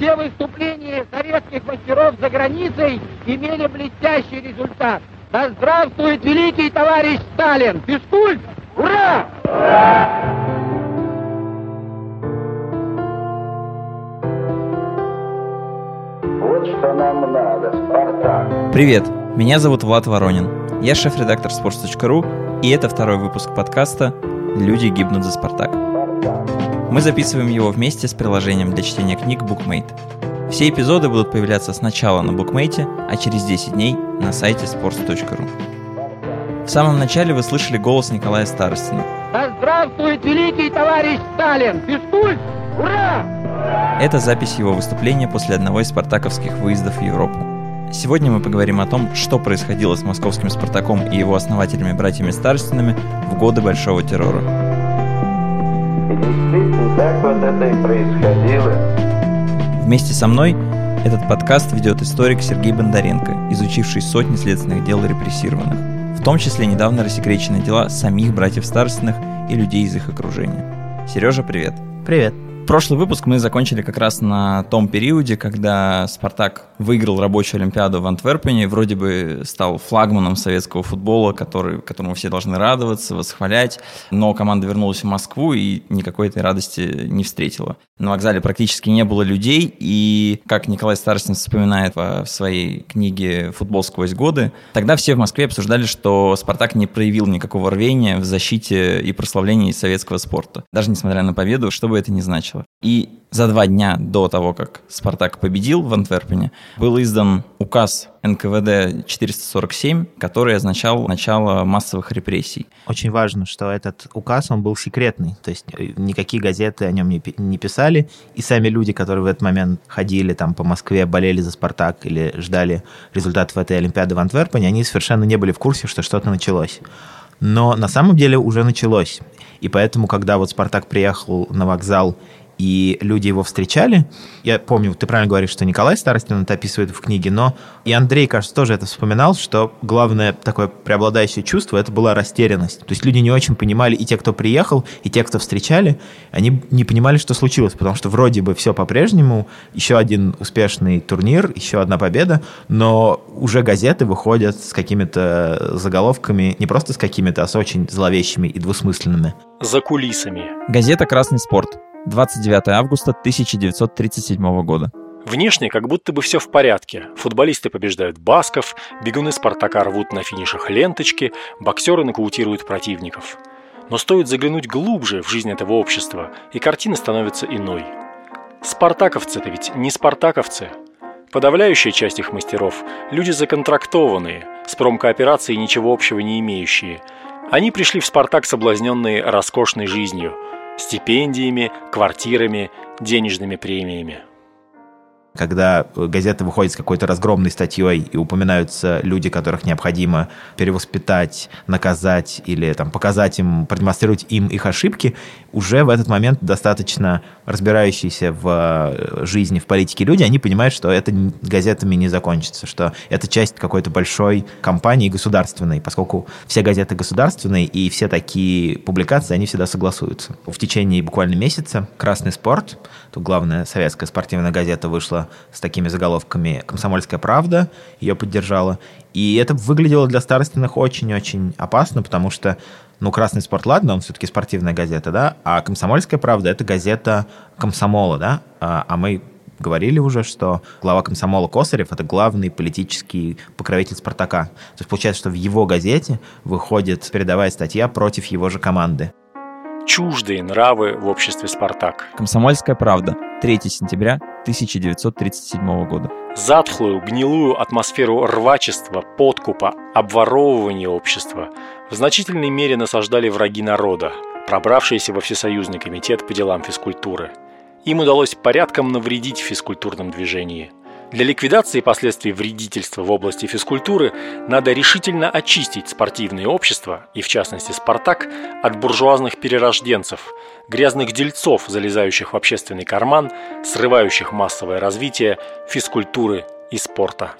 Все выступления советских мастеров за границей имели блестящий результат. Да здравствует великий товарищ Сталин! Физкульт! Ура! Вот что нам надо, Спартак. Привет, меня зовут Влад Воронин. Я шеф-редактор sports.ru, и это второй выпуск подкаста «Люди гибнут за Спартак». Мы записываем его вместе с приложением для чтения книг BookMate. Все эпизоды будут появляться сначала на BookMate, а через 10 дней на сайте sports.ru. В самом начале вы слышали голос Николая Старостина. Да здравствует великий товарищ Сталин! Физкульт! Ура! Это запись его выступления после одного из спартаковских выездов в Европу. Сегодня мы поговорим о том, что происходило с московским «Спартаком» и его основателями братьями Старостинами в годы Большого террора. Действительно, так вот это и происходило. Вместе со мной этот подкаст ведет историк Сергей Бондаренко, изучивший сотни следственных дел репрессированных, в том числе недавно рассекреченные дела самих братьев Старостиных и людей из их окружения. Сережа, привет. Привет. Прошлый выпуск мы закончили как раз на том периоде, когда «Спартак» выиграл рабочую Олимпиаду в Антверпене, вроде бы стал флагманом советского футбола, который, которому все должны радоваться, восхвалять, но команда вернулась в Москву и никакой этой радости не встретила. На вокзале практически не было людей, и, как Николай Старостин вспоминает в своей книге «Футбол сквозь годы», тогда все в Москве обсуждали, что «Спартак» не проявил никакого рвения в защите и прославлении советского спорта, даже несмотря на победу, что бы это ни значило. И за два дня до того, как «Спартак» победил в Антверпене, был издан указ НКВД 447, который означал начало массовых репрессий. Очень важно, что этот указ, он был секретный, то есть э, никакие газеты о нем не, не писали, и сами люди, которые в этот момент ходили там по Москве, болели за «Спартак» или ждали результатов этой Олимпиады в Антверпене, они совершенно не были в курсе, что что-то началось. Но на самом деле уже началось. И поэтому, когда вот «Спартак» приехал на вокзал и люди его встречали. Я помню, ты правильно говоришь, что Николай Старостин это описывает в книге, но и Андрей, кажется, тоже это вспоминал, что главное такое преобладающее чувство это была растерянность. То есть люди не очень понимали, и те, кто приехал, и те, кто встречали, они не понимали, что случилось, потому что вроде бы все по-прежнему, еще один успешный турнир, еще одна победа, но уже газеты выходят с какими-то заголовками, не просто с какими-то, а с очень зловещими и двусмысленными. За кулисами. Газета «Красный спорт», 29 августа 1937 года. Внешне как будто бы все в порядке. Футболисты побеждают басков, бегуны Спартака рвут на финишах ленточки, боксеры нокаутируют противников. Но стоит заглянуть глубже в жизнь этого общества, и картина становится иной. Спартаковцы-то ведь не спартаковцы. Подавляющая часть их мастеров – люди законтрактованные, с промкооперацией ничего общего не имеющие. Они пришли в «Спартак» соблазненные роскошной жизнью – стипендиями, квартирами, денежными премиями. Когда газета выходит с какой-то разгромной статьей и упоминаются люди, которых необходимо перевоспитать, наказать или там, показать им, продемонстрировать им их ошибки, уже в этот момент достаточно разбирающиеся в э, жизни, в политике люди, они понимают, что это газетами не закончится, что это часть какой-то большой кампании государственной, поскольку все газеты государственные и все такие публикации, они всегда согласуются. В течение буквально месяца «Красный спорт», тут главная советская спортивная газета вышла с такими заголовками «Комсомольская правда», ее поддержала. И это выглядело для старостиных очень-очень опасно, потому что, ну, «Красный спорт», ладно, он все-таки спортивная газета, да, а «Комсомольская правда» — это газета комсомола, да, а, а мы говорили уже, что глава комсомола Косарев – это главный политический покровитель «Спартака». То есть получается, что в его газете выходит передовая статья против его же команды. Чуждые нравы в обществе «Спартак». Комсомольская правда. 3 сентября 1937 года. Затхлую, гнилую атмосферу рвачества, подкупа, обворовывания общества в значительной мере насаждали враги народа, пробравшиеся во Всесоюзный комитет по делам физкультуры. Им удалось порядком навредить в физкультурном движении. Для ликвидации последствий вредительства в области физкультуры надо решительно очистить спортивное общество, и в частности «Спартак», от буржуазных перерожденцев, грязных дельцов, залезающих в общественный карман, срывающих массовое развитие физкультуры и спорта.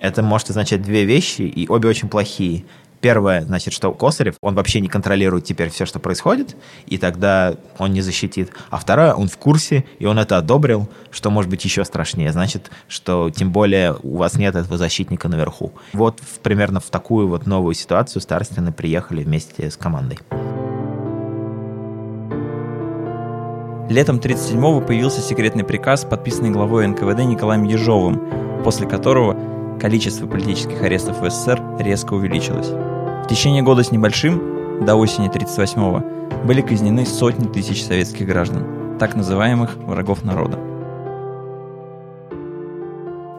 Это может означать две вещи, и обе очень плохие. Первое, значит, что Косарев, он вообще не контролирует теперь все, что происходит, и тогда он не защитит. А второе, он в курсе, и он это одобрил, что может быть еще страшнее. Значит, что тем более у вас нет этого защитника наверху. Вот примерно в такую вот новую ситуацию Старостины приехали вместе с командой. Летом 1937-го появился секретный приказ, подписанный главой НКВД Николаем Ежовым, после которого количество политических арестов в СССР резко увеличилось. В течение года с небольшим, до осени 1938-го, были казнены сотни тысяч советских граждан, так называемых врагов народа.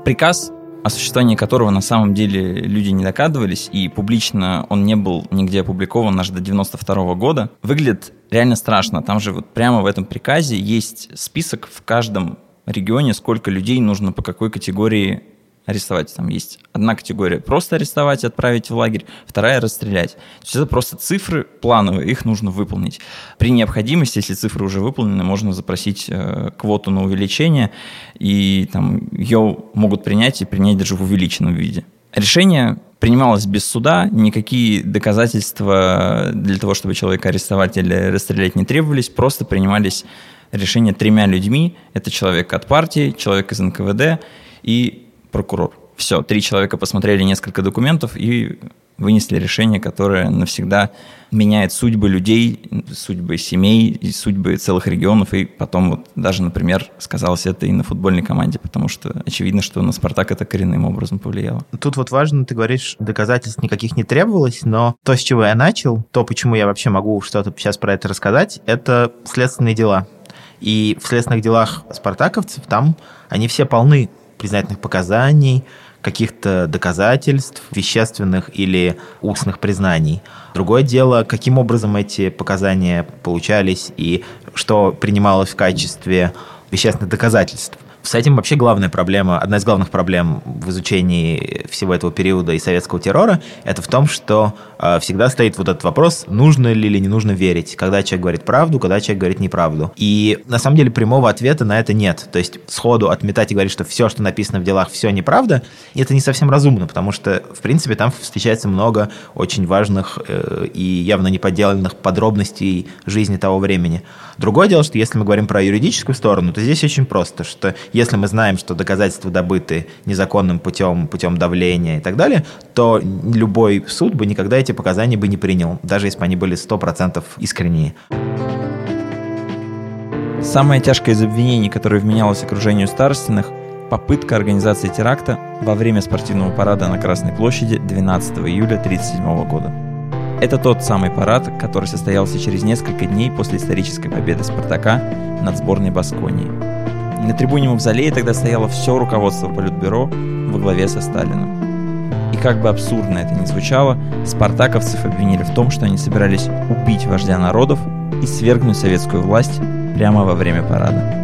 Приказ о существовании которого на самом деле люди не докадывались, и публично он не был нигде опубликован аж до 92 года, выглядит реально страшно. Там же вот прямо в этом приказе есть список в каждом регионе, сколько людей нужно по какой категории арестовать. Там есть одна категория просто арестовать, отправить в лагерь, вторая расстрелять. То есть это просто цифры плановые, их нужно выполнить. При необходимости, если цифры уже выполнены, можно запросить э, квоту на увеличение, и там ее могут принять и принять даже в увеличенном виде. Решение принималось без суда, никакие доказательства для того, чтобы человека арестовать или расстрелять не требовались, просто принимались решения тремя людьми. Это человек от партии, человек из НКВД и прокурор. Все, три человека посмотрели несколько документов и вынесли решение, которое навсегда меняет судьбы людей, судьбы семей, судьбы целых регионов, и потом вот даже, например, сказалось это и на футбольной команде, потому что очевидно, что на «Спартак» это коренным образом повлияло. Тут вот важно, ты говоришь, доказательств никаких не требовалось, но то, с чего я начал, то, почему я вообще могу что-то сейчас про это рассказать, это следственные дела. И в следственных делах спартаковцев там они все полны признательных показаний, каких-то доказательств, вещественных или устных признаний. Другое дело, каким образом эти показания получались и что принималось в качестве вещественных доказательств. С этим вообще главная проблема, одна из главных проблем в изучении всего этого периода и советского террора, это в том, что э, всегда стоит вот этот вопрос, нужно ли или не нужно верить, когда человек говорит правду, когда человек говорит неправду. И на самом деле прямого ответа на это нет. То есть сходу отметать и говорить, что все, что написано в делах, все неправда, это не совсем разумно, потому что, в принципе, там встречается много очень важных э, и явно неподделанных подробностей жизни того времени. Другое дело, что если мы говорим про юридическую сторону, то здесь очень просто, что если мы знаем, что доказательства добыты незаконным путем, путем давления и так далее, то любой суд бы никогда эти показания бы не принял, даже если бы они были 100% искренние. Самое тяжкое из обвинений, которое вменялось окружению Старостиных – попытка организации теракта во время спортивного парада на Красной площади 12 июля 1937 года. Это тот самый парад, который состоялся через несколько дней после исторической победы «Спартака» над сборной Басконии. На трибуне Мавзолея тогда стояло все руководство Политбюро во главе со Сталиным. И как бы абсурдно это ни звучало, спартаковцев обвинили в том, что они собирались убить вождя народов и свергнуть советскую власть прямо во время парада.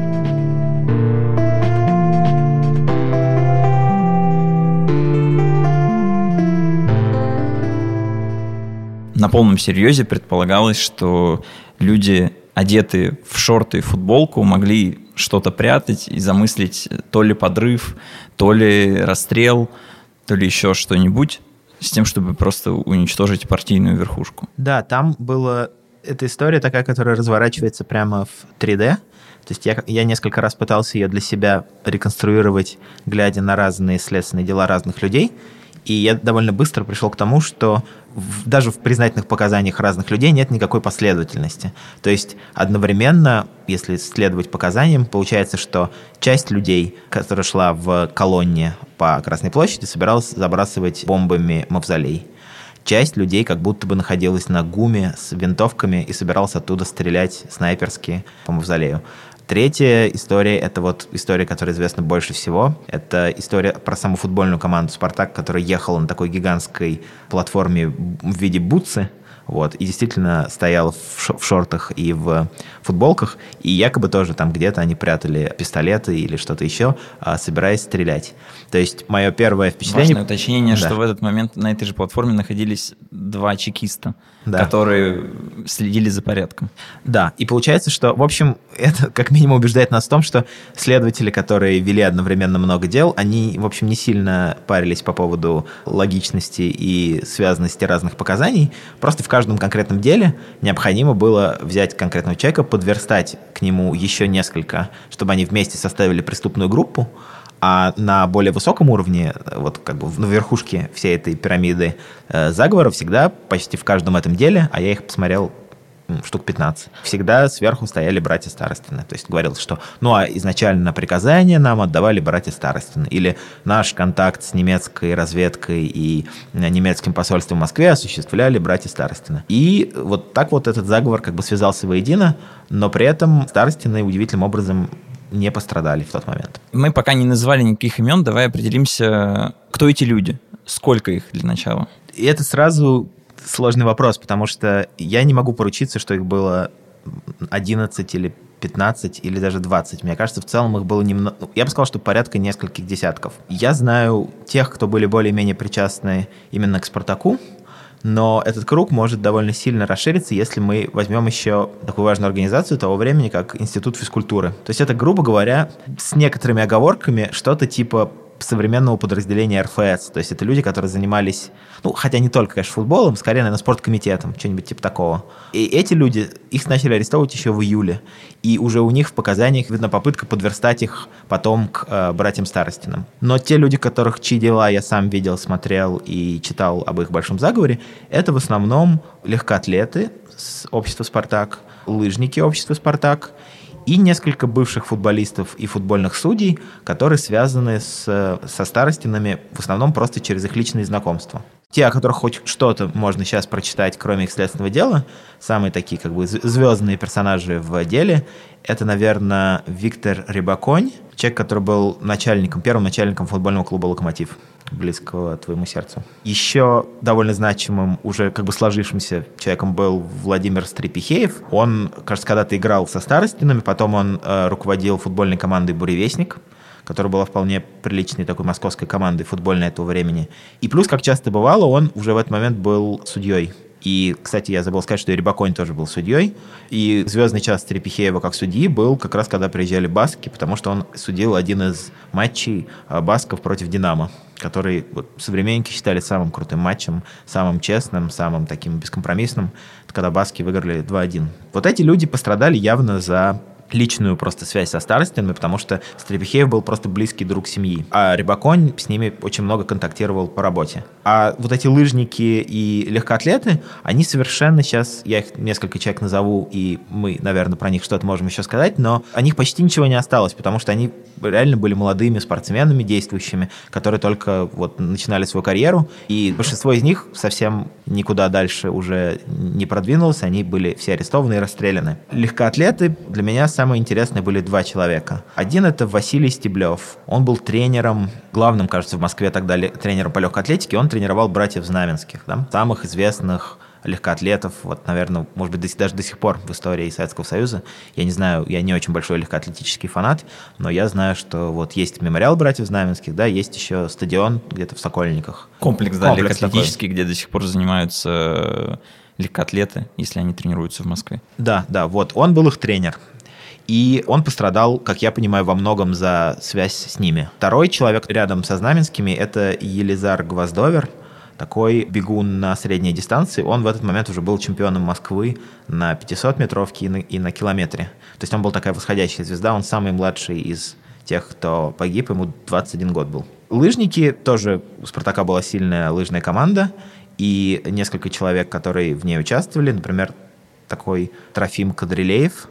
На полном серьезе предполагалось, что люди, одетые в шорты и футболку, могли что-то прятать и замыслить то ли подрыв, то ли расстрел, то ли еще что-нибудь с тем, чтобы просто уничтожить партийную верхушку. Да, там была эта история такая, которая разворачивается прямо в 3D. То есть я, я несколько раз пытался ее для себя реконструировать, глядя на разные следственные дела разных людей. И я довольно быстро пришел к тому, что в, даже в признательных показаниях разных людей нет никакой последовательности. То есть одновременно, если следовать показаниям, получается, что часть людей, которая шла в колонне по Красной площади, собиралась забрасывать бомбами мавзолей. Часть людей как будто бы находилась на ГУМе с винтовками и собиралась оттуда стрелять снайперски по мавзолею. Третья история — это вот история, которая известна больше всего. Это история про саму футбольную команду «Спартак», которая ехала на такой гигантской платформе в виде бутсы Вот, и действительно стоял в, шортах и в футболках, и якобы тоже там где-то они прятали пистолеты или что-то еще, а, собираясь стрелять. То есть мое первое впечатление... Важное уточнение, Да. что в этот момент на этой же платформе находились два чекиста, Да. которые следили за порядком. Да, и получается, что, в общем, это как минимум убеждает нас в том, что следователи, которые вели одновременно много дел, они, в общем, не сильно парились по поводу логичности и связанности разных показаний. Просто в каждом конкретном деле необходимо было взять конкретного человека, подверстать к нему еще несколько, чтобы они вместе составили преступную группу, а на более высоком уровне, вот как бы на верхушке всей этой пирамиды э, заговора всегда, почти в каждом этом деле, а я их посмотрел штук 15. Всегда сверху стояли братья Старостины. То есть говорилось, что ну а изначально приказания нам отдавали братья Старостины. Или наш контакт с немецкой разведкой и э, немецким посольством в Москве осуществляли братья Старостины. И вот так вот этот заговор как бы связался воедино, но при этом Старостины удивительным образом не пострадали в тот момент. Мы пока не назвали никаких имен, давай определимся, кто эти люди, сколько их для начала. И это сразу сложный вопрос, потому что я не могу поручиться, что их было 11 или 15 или даже 20. Мне кажется, в целом их было немного... ну, Я бы сказал, что порядка нескольких десятков. Я знаю тех, кто были более-менее причастны именно к «Спартаку», но этот круг может довольно сильно расшириться, если мы возьмем еще такую важную организацию того времени, как Институт физкультуры. То есть это, грубо говоря, с некоторыми оговорками что-то типа современного подразделения РФС. То есть это люди, которые занимались, ну, хотя не только, конечно, футболом, скорее, наверное, спорткомитетом, что-нибудь типа такого. И эти люди, их начали арестовывать еще в июле. И уже у них в показаниях видна попытка подверстать их потом к э, братьям Старостиным. Но те люди, которых чьи дела я сам видел, смотрел и читал об их большом заговоре, это в основном легкоатлеты с общества «Спартак», лыжники общества «Спартак», и несколько бывших футболистов и футбольных судей, которые связаны с, со старостинами в основном просто через их личные знакомства. Те, о которых хоть что-то можно сейчас прочитать, кроме их следственного дела, самые такие как бы зв- звездные персонажи в деле, это, наверное, Виктор Рябаконь, человек, который был начальником, первым начальником футбольного клуба «Локомотив», близкого твоему сердцу. Еще довольно значимым, уже как бы сложившимся человеком был Владимир Стрепихеев. Он, кажется, когда-то играл со старостинами, потом он э, руководил футбольной командой «Буревестник», которая была вполне приличной такой московской командой футбольной этого времени. И плюс, как часто бывало, он уже в этот момент был судьей. И, кстати, я забыл сказать, что и Рябаконь тоже был судьей. И звездный час Трепихеева как судьи был как раз когда приезжали баски, потому что он судил один из матчей а, басков против «Динамо», который вот, современники считали самым крутым матчем, самым честным, самым таким бескомпромиссным, когда баски выиграли 2-1. Вот эти люди пострадали явно за личную просто связь со старостинами, потому что Стрепихеев был просто близкий друг семьи, а Рябаконь с ними очень много контактировал по работе. А вот эти лыжники и легкоатлеты, они совершенно сейчас, я их несколько человек назову, и мы, наверное, про них что-то можем еще сказать, но о них почти ничего не осталось, потому что они реально были молодыми спортсменами, действующими, которые только вот начинали свою карьеру, и большинство из них совсем никуда дальше уже не продвинулось, они были все арестованы и расстреляны. Легкоатлеты для меня самые интересные были два человека. Один это Василий Стеблев. Он был тренером, главным, кажется, в Москве тогда тренером по легкоатлетике. Он тренировал братьев Знаменских, да, самых известных легкоатлетов, вот, наверное, может быть, даже до сих пор в истории Советского Союза. Я не знаю, я не очень большой легкоатлетический фанат, но я знаю, что вот есть мемориал братьев Знаменских, да, есть еще стадион где-то в Сокольниках. Комплекс, да, Комплекс легкоатлетический, где до сих пор занимаются э, легкоатлеты, если они тренируются в Москве. Да, да, вот, он был их тренер. И он пострадал, как я понимаю, во многом за связь с ними. Второй человек рядом со Знаменскими – это Елизар Гвоздовер, такой бегун на средней дистанции. Он в этот момент уже был чемпионом Москвы на 500-метровке и на, и на километре. То есть он был такая восходящая звезда, он самый младший из тех, кто погиб, ему 21 год был. Лыжники тоже, у «Спартака» была сильная лыжная команда, и несколько человек, которые в ней участвовали, например, такой Трофим Кадрилеев,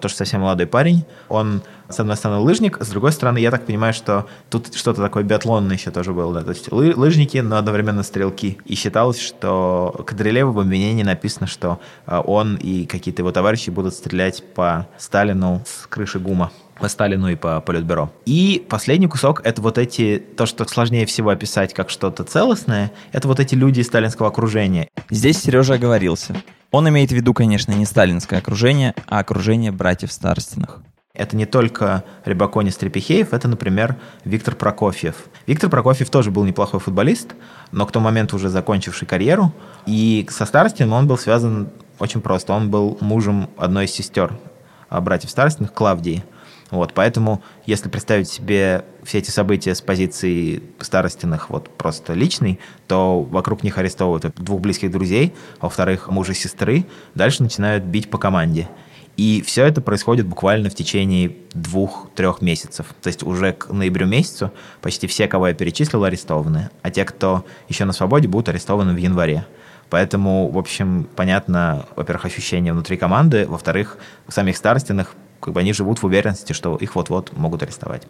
тоже совсем молодой парень. Он, с одной стороны, лыжник, с другой стороны, я так понимаю, что тут что-то такое биатлонное еще тоже было. Да? То есть лы- лыжники, но одновременно стрелки. И считалось, что Кадрилееву в обвинении написано, что э, он и какие-то его товарищи будут стрелять по Сталину с крыши ГУМа. По Сталину и по Политбюро. И последний кусок — это вот эти, то, что сложнее всего описать как что-то целостное, это вот эти люди из сталинского окружения. Здесь Сережа оговорился. Он имеет в виду, конечно, не сталинское окружение, а окружение братьев Старостиных. Это не только Рябаконис Трепехеев, это, например, Виктор Прокофьев. Виктор Прокофьев тоже был неплохой футболист, но к тому моменту уже закончивший карьеру. И со Старостиным он был связан очень просто. Он был мужем одной из сестер а, братьев Старостиных, Клавдии. Вот, поэтому, если представить себе все эти события с позиции старостиных вот просто личной, то вокруг них арестовывают двух близких друзей, а во-вторых, мужа и сестры, дальше начинают бить по команде. И все это происходит буквально в течение двух-трех месяцев. То есть уже к ноябрю месяцу почти все, кого я перечислил, арестованы. А те, кто еще на свободе, будут арестованы в январе. Поэтому, в общем, понятно, во-первых, ощущение внутри команды, во-вторых, самих старостиных, как бы они живут в уверенности, что их вот-вот могут арестовать.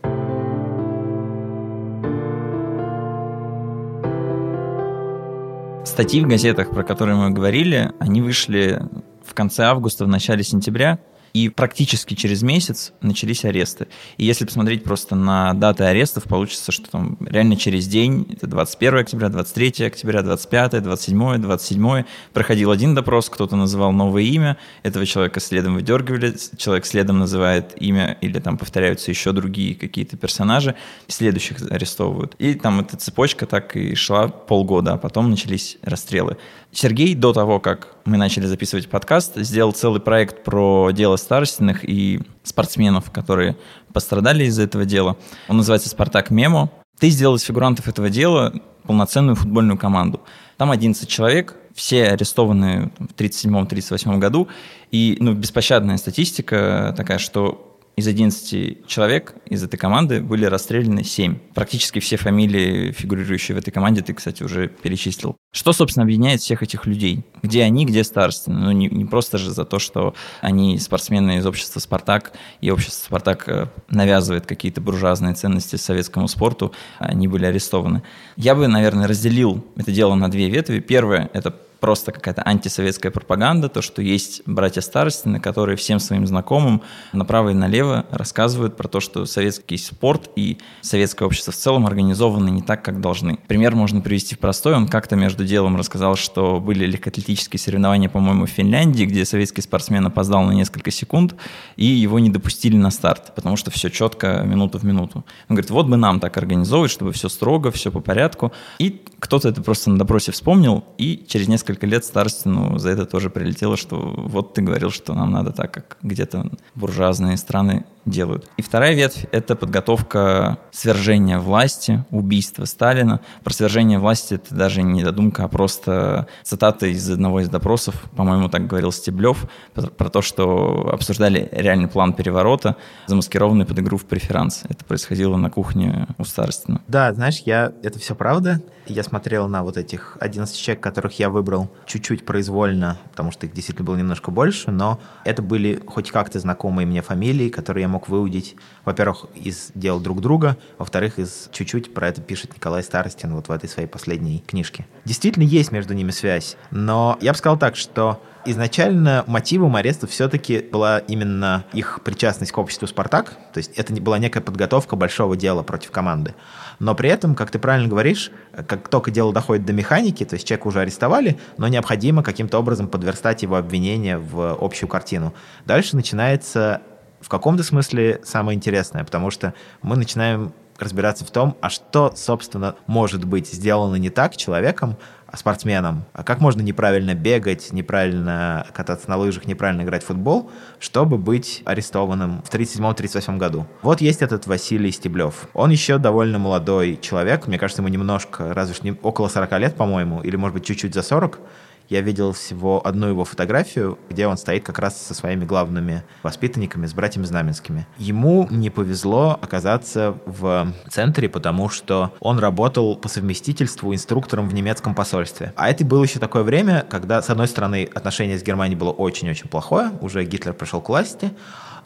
Статьи в газетах, про которые мы говорили, они вышли в конце августа, в начале сентября – и практически через месяц начались аресты. И если посмотреть просто на даты арестов, получится, что там реально через день, это 21 октября, 23 октября, 25, 27, 27, проходил один допрос, кто-то называл новое имя, этого человека следом выдергивали, человек следом называет имя, или там повторяются еще другие какие-то персонажи, следующих арестовывают. И там эта цепочка так и шла полгода, а потом начались расстрелы. Сергей до того, как мы начали записывать подкаст, сделал целый проект про дело старостиных и спортсменов, которые пострадали из-за этого дела. Он называется «Спартак Мемо». Ты сделал из фигурантов этого дела полноценную футбольную команду. Там 11 человек, все арестованы в 1937-1938 году, и ну, беспощадная статистика такая, что из 11 человек из этой команды были расстреляны 7. Практически все фамилии, фигурирующие в этой команде, ты, кстати, уже перечислил. Что, собственно, объединяет всех этих людей? Где они, где старостины? Ну, не, не просто же за то, что они спортсмены из общества «Спартак», и общество «Спартак» э, навязывает какие-то буржуазные ценности советскому спорту, они были арестованы. Я бы, наверное, разделил это дело на две ветви. Первое – это просто какая-то антисоветская пропаганда, то, что есть братья Старостины, которые всем своим знакомым направо и налево рассказывают про то, что советский спорт и советское общество в целом организованы не так, как должны. Пример можно привести простой. Он как-то между делом рассказал, что были легкоатлетические соревнования, по-моему, в Финляндии, где советский спортсмен опоздал на несколько секунд, и его не допустили на старт, потому что все четко, минуту в минуту. Он говорит, вот бы нам так организовывать, чтобы все строго, все по порядку. И кто-то это просто на допросе вспомнил, и через несколько несколько лет старости, ну, за это тоже прилетело, что вот ты говорил, что нам надо так, как где-то буржуазные страны делают. И вторая ветвь — это подготовка свержения власти, убийства Сталина. Про свержение власти это даже не додумка, а просто цитата из одного из допросов, по-моему, так говорил Стеблев, про то, что обсуждали реальный план переворота, замаскированный под игру в преферанс. Это происходило на кухне у Старостина. Да, знаешь, я это все правда. Я смотрел на вот этих 11 человек, которых я выбрал чуть-чуть произвольно, потому что их действительно было немножко больше, но это были хоть как-то знакомые мне фамилии, которые я мог выудить, во-первых, из дел друг друга, во-вторых, из чуть-чуть про это пишет Николай Старостин вот в этой своей последней книжке. Действительно есть между ними связь, но я бы сказал так, что изначально мотивом ареста все-таки была именно их причастность к обществу «Спартак», то есть это была некая подготовка большого дела против команды. Но при этом, как ты правильно говоришь, как только дело доходит до механики, то есть человека уже арестовали, но необходимо каким-то образом подверстать его обвинение в общую картину. Дальше начинается в каком-то смысле самое интересное, потому что мы начинаем разбираться в том, а что, собственно, может быть сделано не так человеком, а спортсменом. А как можно неправильно бегать, неправильно кататься на лыжах, неправильно играть в футбол, чтобы быть арестованным в 1937-1938 году. Вот есть этот Василий Стеблев. Он еще довольно молодой человек, мне кажется, ему немножко, разве что не около 40 лет, по-моему, или, может быть, чуть-чуть за 40, я видел всего одну его фотографию, где он стоит как раз со своими главными воспитанниками, с братьями Знаменскими. Ему не повезло оказаться в центре, потому что он работал по совместительству инструктором в немецком посольстве. А это было еще такое время, когда, с одной стороны, отношение с Германией было очень-очень плохое, уже Гитлер пришел к власти,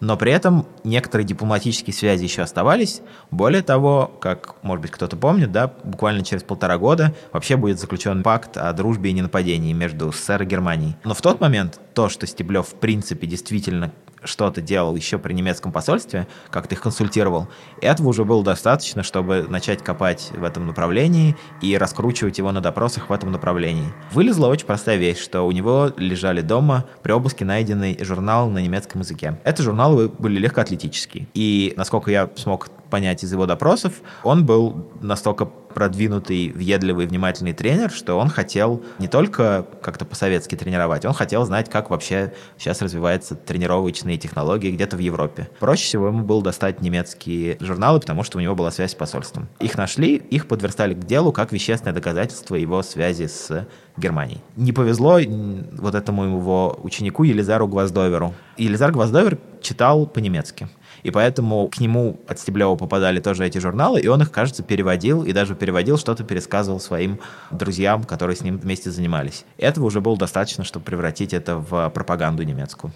но при этом некоторые дипломатические связи еще оставались. Более того, как, может быть, кто-то помнит, да, буквально через полтора года вообще будет заключен пакт о дружбе и ненападении между СССР и Германией. Но в тот момент то, что Стеблев в принципе действительно что-то делал еще при немецком посольстве, как-то их консультировал, этого уже было достаточно, чтобы начать копать в этом направлении и раскручивать его на допросах в этом направлении. Вылезла очень простая вещь, что у него лежали дома при обыске найденный журнал на немецком языке. Это журналы были легкоатлетические. И, насколько я смог понять из его допросов, он был настолько продвинутый, въедливый, внимательный тренер, что он хотел не только как-то по-советски тренировать, он хотел знать, как вообще сейчас развиваются тренировочные технологии где-то в Европе. Проще всего ему было достать немецкие журналы, потому что у него была связь с посольством. Их нашли, их подверстали к делу как вещественное доказательство его связи с Германией. Не повезло вот этому его ученику Елизару Гвоздоверу. Елизар Гвоздовер читал по-немецки. И поэтому к нему от Стеблева попадали тоже эти журналы, и он их, кажется, переводил, и даже переводил, что-то пересказывал своим друзьям, которые с ним вместе занимались. Этого уже было достаточно, чтобы превратить это в пропаганду немецкую.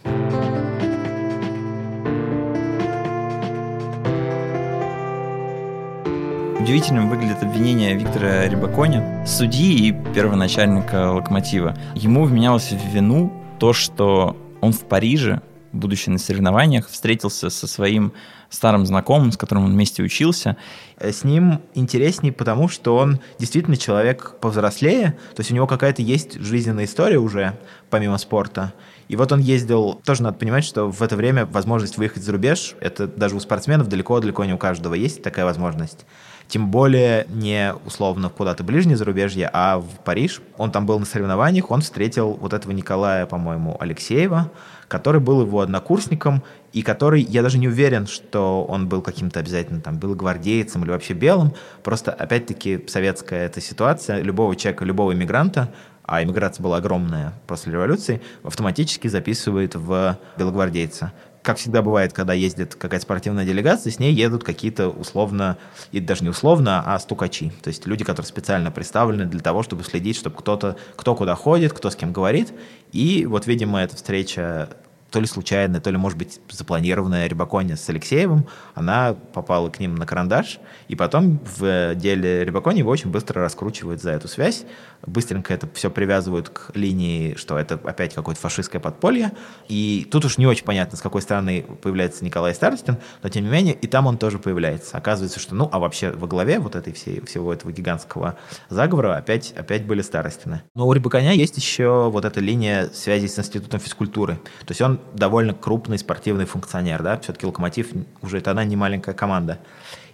Удивительным выглядит обвинение Виктора Рябаконя, судьи и первоначальника «Локомотива». Ему вменялось в вину то, что он в Париже будучи на соревнованиях, встретился со своим старым знакомым, с которым он вместе учился. Э, с ним интереснее, потому что он действительно человек повзрослее, то есть у него какая-то есть жизненная история уже, помимо спорта. И вот он ездил, тоже надо понимать, что в это время возможность выехать за рубеж, это даже у спортсменов далеко-далеко не у каждого есть такая возможность. Тем более не условно куда-то ближнее зарубежье, а в Париж. Он там был на соревнованиях, он встретил вот этого Николая, по-моему, Алексеева, который был его однокурсником, и который, я даже не уверен, что он был каким-то обязательно там белогвардейцем или вообще белым, просто, опять-таки, советская эта ситуация, любого человека, любого иммигранта, а иммиграция была огромная после революции, автоматически записывает в белогвардейца как всегда бывает, когда ездит какая-то спортивная делегация, с ней едут какие-то условно, и даже не условно, а стукачи. То есть люди, которые специально представлены для того, чтобы следить, чтобы кто-то, кто куда ходит, кто с кем говорит. И вот, видимо, эта встреча то ли случайная, то ли, может быть, запланированная Рябаконе с Алексеевым, она попала к ним на карандаш, и потом в деле Рябаконе его очень быстро раскручивают за эту связь, быстренько это все привязывают к линии, что это опять какое-то фашистское подполье, и тут уж не очень понятно, с какой стороны появляется Николай Старостин, но тем не менее и там он тоже появляется. Оказывается, что, ну, а вообще во главе вот этой всей, всего этого гигантского заговора опять, опять были Старостины. Но у Рябаконя есть еще вот эта линия связи с Институтом физкультуры. То есть он довольно крупный спортивный функционер, да, все-таки Локомотив уже тогда не маленькая команда.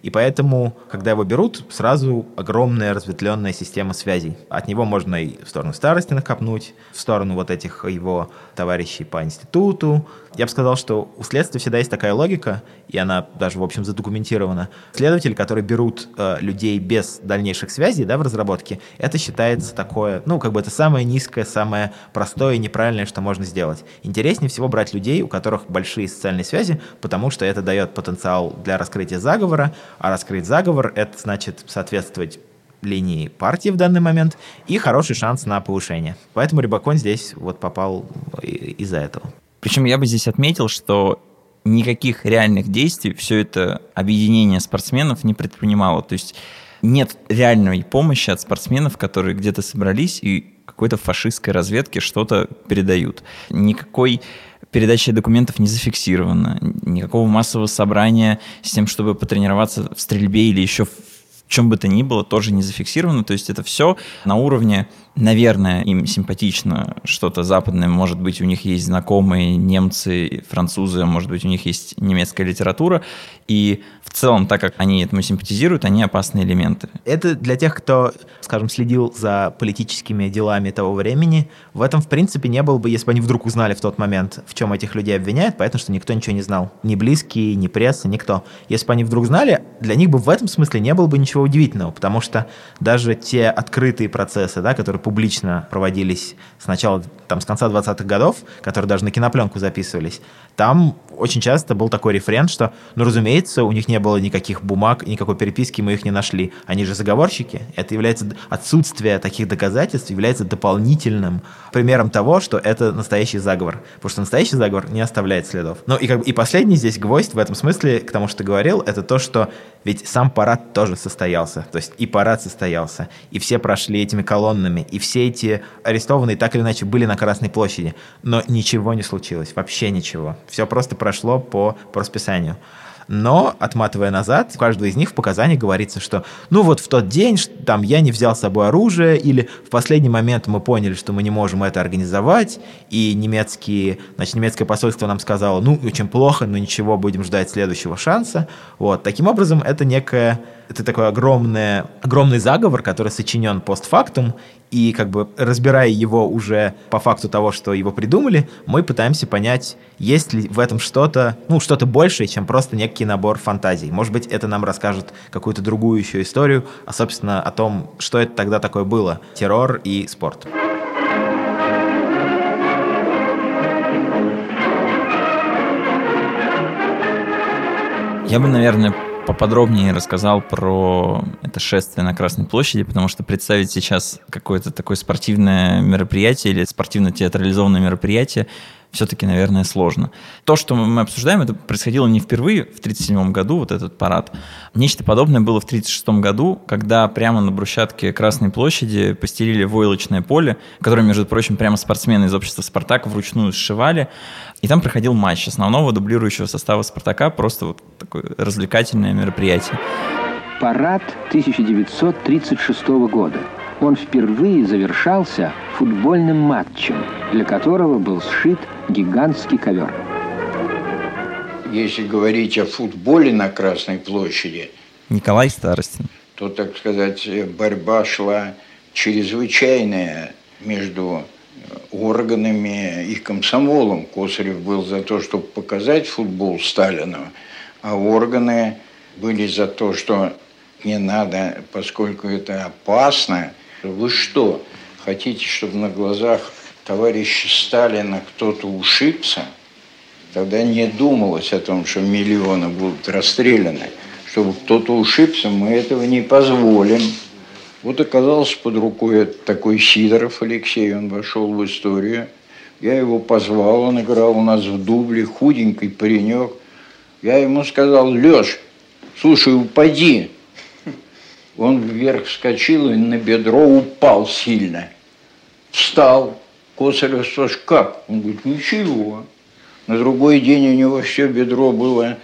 И поэтому, когда его берут, сразу огромная разветвленная система связей. От него можно и в сторону старости накопнуть, в сторону вот этих его товарищей по институту. Я бы сказал, что у следствия всегда есть такая логика, и она даже, в общем, задокументирована. Следователи, которые берут э, людей без дальнейших связей да, в разработке, это считается такое, ну, как бы это самое низкое, самое простое и неправильное, что можно сделать. Интереснее всего брать людей, у которых большие социальные связи, потому что это дает потенциал для раскрытия заговора, а раскрыть заговор — это значит соответствовать линии партии в данный момент и хороший шанс на повышение. Поэтому Рибакон здесь вот попал из-за этого. Причем я бы здесь отметил, что никаких реальных действий все это объединение спортсменов не предпринимало. То есть нет реальной помощи от спортсменов, которые где-то собрались и какой-то фашистской разведке что-то передают. Никакой передача документов не зафиксирована, никакого массового собрания с тем, чтобы потренироваться в стрельбе или еще в чем бы то ни было, тоже не зафиксировано. То есть это все на уровне Наверное, им симпатично что-то западное, может быть, у них есть знакомые немцы, французы, может быть, у них есть немецкая литература, и в целом, так как они этому симпатизируют, они опасные элементы. Это для тех, кто, скажем, следил за политическими делами того времени, в этом, в принципе, не было бы, если бы они вдруг узнали в тот момент, в чем этих людей обвиняют, поэтому что никто ничего не знал. Ни близкие, ни пресса, никто. Если бы они вдруг знали, для них бы в этом смысле не было бы ничего удивительного, потому что даже те открытые процессы, да, которые публично проводились сначала, там, с конца 20-х годов, которые даже на кинопленку записывались, там очень часто был такой рефрен, что, ну, разумеется, у них не было никаких бумаг, никакой переписки, мы их не нашли. Они же заговорщики. Это является, отсутствие таких доказательств является дополнительным примером того, что это настоящий заговор. Потому что настоящий заговор не оставляет следов. Ну, и, как и последний здесь гвоздь в этом смысле, к тому, что ты говорил, это то, что ведь сам парад тоже состоял состоялся, то есть и парад состоялся, и все прошли этими колоннами, и все эти арестованные так или иначе были на Красной площади, но ничего не случилось, вообще ничего. Все просто прошло по, по расписанию. Но, отматывая назад, у каждого из них в показаниях говорится, что ну вот в тот день там я не взял с собой оружие, или в последний момент мы поняли, что мы не можем это организовать, и немецкие, значит, немецкое посольство нам сказало, ну, очень плохо, но ничего, будем ждать следующего шанса. Вот. Таким образом, это некая это такой огромный, огромный заговор, который сочинен постфактум, и как бы разбирая его уже по факту того, что его придумали, мы пытаемся понять, есть ли в этом что-то, ну, что-то большее, чем просто некий набор фантазий. Может быть, это нам расскажет какую-то другую еще историю, а, собственно, о том, что это тогда такое было, террор и спорт. Я бы, наверное, поподробнее рассказал про это шествие на Красной площади, потому что представить сейчас какое-то такое спортивное мероприятие или спортивно-театрализованное мероприятие все-таки, наверное, сложно. То, что мы обсуждаем, это происходило не впервые в 1937 году, вот этот парад. Нечто подобное было в 1936 году, когда прямо на брусчатке Красной площади постелили войлочное поле, которое, между прочим, прямо спортсмены из общества «Спартак» вручную сшивали. И там проходил матч основного дублирующего состава «Спартака», просто вот такое развлекательное мероприятие. Парад 1936 года – он впервые завершался футбольным матчем, для которого был сшит гигантский ковер. Если говорить о футболе на Красной площади, Николай Старостин, то, так сказать, борьба шла чрезвычайная между органами и комсомолом. Косарев был за то, чтобы показать футбол Сталину, а органы были за то, что не надо, поскольку это опасно, вы что, хотите, чтобы на глазах товарища Сталина кто-то ушибся? Тогда не думалось о том, что миллионы будут расстреляны. Чтобы кто-то ушибся, мы этого не позволим. Вот оказался под рукой такой Сидоров Алексей, он вошел в историю. Я его позвал, он играл у нас в дубле, худенький паренек. Я ему сказал, Леш, слушай, упади. Он вверх вскочил и на бедро упал сильно. Встал. Косарев спрашивает, как? Он говорит, ничего. На другой день у него все бедро было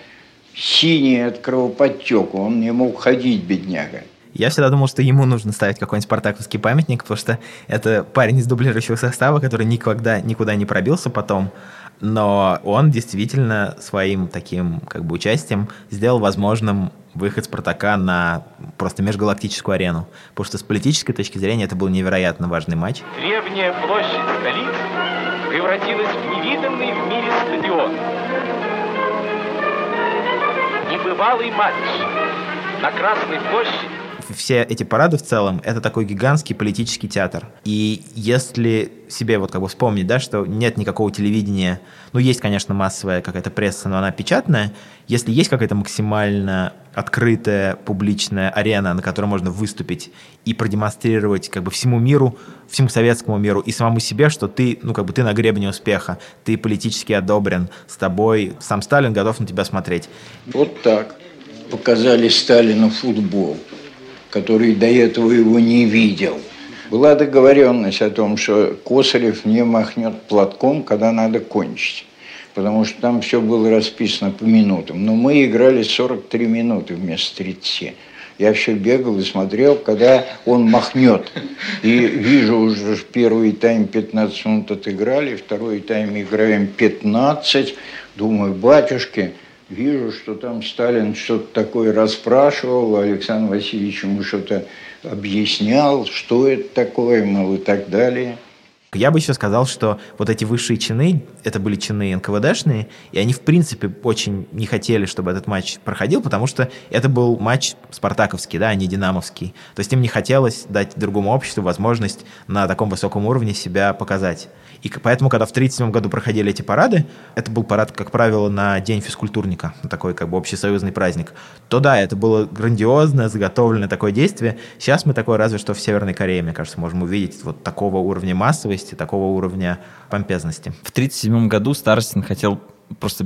синее от кровоподтека. Он не мог ходить, бедняга. Я всегда думал, что ему нужно ставить какой-нибудь спартаковский памятник, потому что это парень из дублирующего состава, который никогда никуда не пробился потом, но он действительно своим таким как бы участием сделал возможным выход Спартака на просто межгалактическую арену. Потому что с политической точки зрения это был невероятно важный матч. Древняя площадь столицы превратилась в невиданный в мире стадион. Небывалый матч на Красной площади все эти парады в целом — это такой гигантский политический театр. И если себе вот как бы вспомнить, да, что нет никакого телевидения, ну, есть, конечно, массовая какая-то пресса, но она печатная, если есть какая-то максимально открытая публичная арена, на которой можно выступить и продемонстрировать как бы всему миру, всему советскому миру и самому себе, что ты, ну, как бы ты на гребне успеха, ты политически одобрен, с тобой сам Сталин готов на тебя смотреть. Вот так показали Сталину футбол который до этого его не видел. Была договоренность о том, что Косарев не махнет платком, когда надо кончить. Потому что там все было расписано по минутам. Но мы играли 43 минуты вместо 30. Я все бегал и смотрел, когда он махнет. И вижу уже первый тайм 15 минут отыграли, второй тайм играем 15. Думаю, батюшки, Вижу, что там Сталин что-то такое расспрашивал, Александр Васильевич ему что-то объяснял, что это такое, мол, и так далее. Я бы еще сказал, что вот эти высшие чины, это были чины НКВДшные, и они, в принципе, очень не хотели, чтобы этот матч проходил, потому что это был матч спартаковский, да, а не динамовский. То есть им не хотелось дать другому обществу возможность на таком высоком уровне себя показать. И поэтому, когда в 1937 году проходили эти парады, это был парад, как правило, на День физкультурника, такой как бы общесоюзный праздник, то да, это было грандиозное, заготовленное такое действие. Сейчас мы такое разве что в Северной Корее, мне кажется, можем увидеть вот такого уровня массовости, такого уровня помпезности. В 1937 году Старостин хотел просто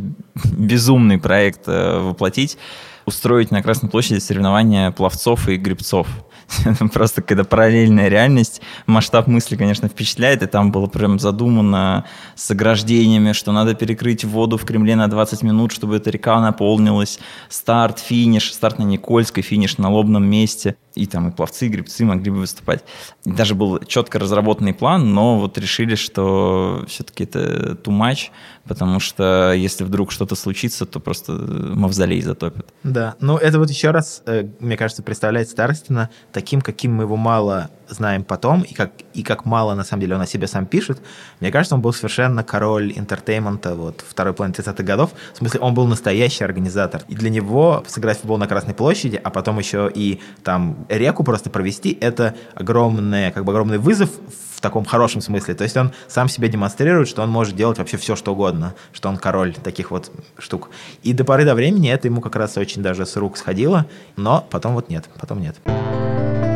безумный проект э, воплотить устроить на Красной площади соревнования пловцов и грибцов. Просто когда параллельная реальность, масштаб мысли, конечно, впечатляет, и там было прям задумано с ограждениями, что надо перекрыть воду в Кремле на 20 минут, чтобы эта река наполнилась, старт, финиш, старт на Никольской, финиш на лобном месте, и там и пловцы, и грибцы могли бы выступать. И даже был четко разработанный план, но вот решили, что все-таки это too much, потому что если вдруг что-то случится, то просто мавзолей затопит. Да, ну это вот еще раз, э, мне кажется, представляет Старостина таким, каким мы его мало знаем потом, и как, и как мало, на самом деле, он о себе сам пишет. Мне кажется, он был совершенно король entertainment а вот второй половины 30-х годов. В смысле, он был настоящий организатор. И для него сыграть футбол на Красной площади, а потом еще и там реку просто провести, это огромный, как бы огромный вызов в таком хорошем смысле. То есть он сам себе демонстрирует, что он может делать вообще все, что угодно, что он король таких вот штук. И до поры до времени это ему как раз очень даже с рук сходило, но потом вот нет, потом нет. В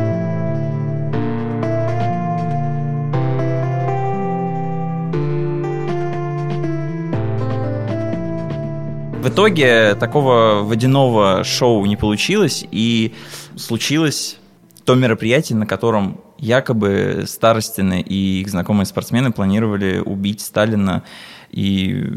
итоге такого водяного шоу не получилось, и случилось то мероприятие, на котором якобы Старостины и их знакомые спортсмены планировали убить Сталина и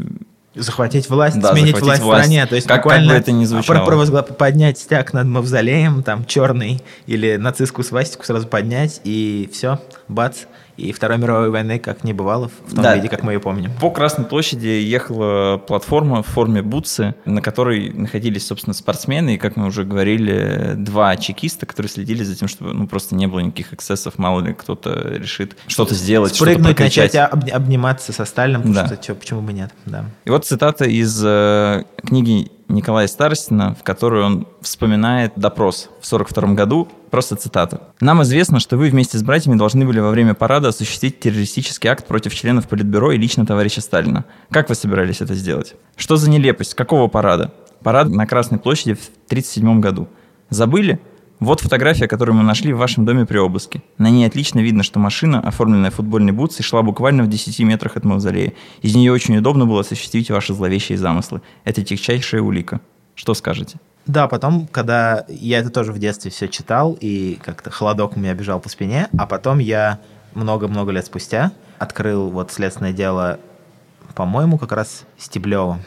захватить власть, да, сменить захватить власть, власть в стране. То есть как, буквально как бы это ни звучало. провозгла... поднять стяг над мавзолеем, там черный, или нацистскую свастику сразу поднять, и все, бац, и Второй мировой войны как не бывало в том Да. виде, как мы ее помним. По Красной площади ехала платформа в форме бутсы, на которой находились, собственно, спортсмены, и, как мы уже говорили, два чекиста, которые следили за тем, чтобы ну, просто не было никаких эксцессов, мало ли кто-то решит что-то сделать, что-то Спрыгнуть, прокричать. начать об- обниматься со Сталином, потому Да. что чё, почему бы нет, да. И вот цитата из э, книги Николая Старостина, в которой он вспоминает допрос в 1942 году. Просто цитата. «Нам известно, что вы вместе с братьями должны были во время парада осуществить террористический акт против членов Политбюро и лично товарища Сталина. Как вы собирались это сделать? Что за нелепость? Какого парада? Парад на Красной площади в 1937 году. Забыли? Вот фотография, которую мы нашли в вашем доме при обыске. На ней отлично видно, что машина, оформленная футбольной бутсой, шла буквально в 10 метрах от мавзолея. Из нее очень удобно было осуществить ваши зловещие замыслы. Это тягчайшая улика. Что скажете? Да, потом, когда я это тоже в детстве все читал, и как-то холодок у меня бежал по спине, а потом я много-много лет спустя открыл вот следственное дело, по-моему, как раз Стеблева.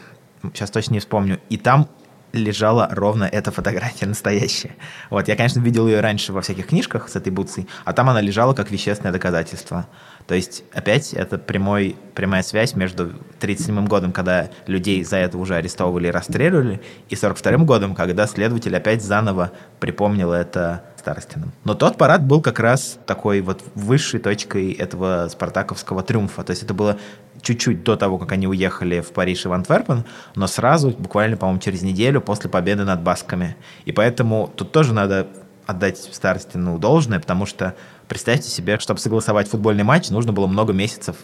Сейчас точно не вспомню. И там лежала ровно эта фотография настоящая. Вот, я, конечно, видел ее раньше во всяких книжках с этой бутсой, а там она лежала как вещественное доказательство. То есть, опять, это прямой, прямая связь между 1937 годом, когда людей за это уже арестовывали и расстреливали, и 1942 годом, когда следователь опять заново припомнил это Старостиным. Но тот парад был как раз такой вот высшей точкой этого спартаковского триумфа. То есть это было чуть-чуть до того, как они уехали в Париж и в Антверпен, но сразу, буквально, по-моему, через неделю после победы над басками. И поэтому тут тоже надо отдать Старостину должное, потому что представьте себе, чтобы согласовать футбольный матч, нужно было много месяцев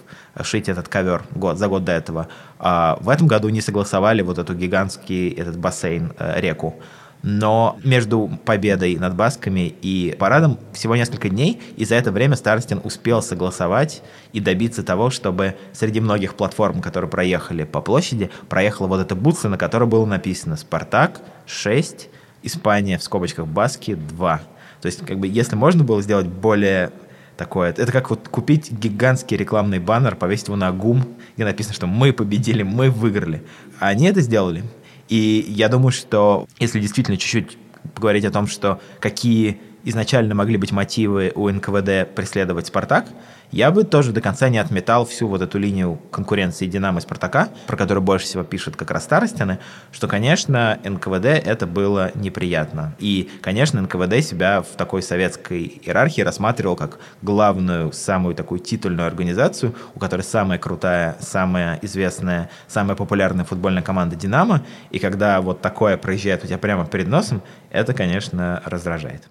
шить этот ковер год, за год до этого. А в этом году не согласовали вот эту гигантский этот бассейн, э, реку. Но между победой над Басками и парадом всего несколько дней, и за это время Старостин успел согласовать и добиться того, чтобы среди многих платформ, которые проехали по площади, проехала вот эта бутса, на которой было написано «Спартак 6, Испания в скобочках Баски 2». То есть, как бы, если можно было сделать более такое, это как вот купить гигантский рекламный баннер, повесить его на ГУМ, где написано, что мы победили, мы выиграли. А они это сделали. И я думаю, что если действительно чуть-чуть поговорить о том, что какие изначально могли быть мотивы у НКВД преследовать «Спартак», я бы тоже до конца не отметал всю вот эту линию конкуренции «Динамо» и «Спартака», про которую больше всего пишут как раз Старостины, что, конечно, НКВД это было неприятно. И, конечно, НКВД себя в такой советской иерархии рассматривал как главную, самую такую титульную организацию, у которой самая крутая, самая известная, самая популярная футбольная команда «Динамо», и когда вот такое проезжает у тебя прямо перед носом, это, конечно, раздражает.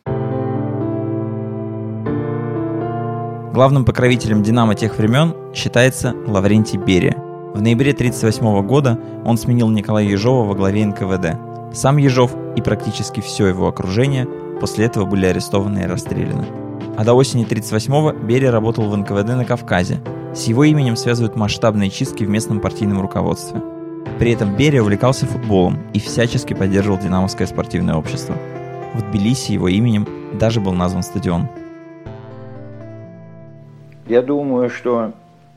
Главным покровителем «Динамо» тех времен считается Лаврентий Берия. В ноябре 1938 года он сменил Николая Ежова во главе НКВД. Сам Ежов и практически все его окружение после этого были арестованы и расстреляны. А до осени 1938-го Берия работал в НКВД на Кавказе. С его именем связывают масштабные чистки в местном партийном руководстве. При этом Берия увлекался футболом и всячески поддерживал Динамовское спортивное общество. В Тбилиси его именем даже был назван стадион. Я думаю, что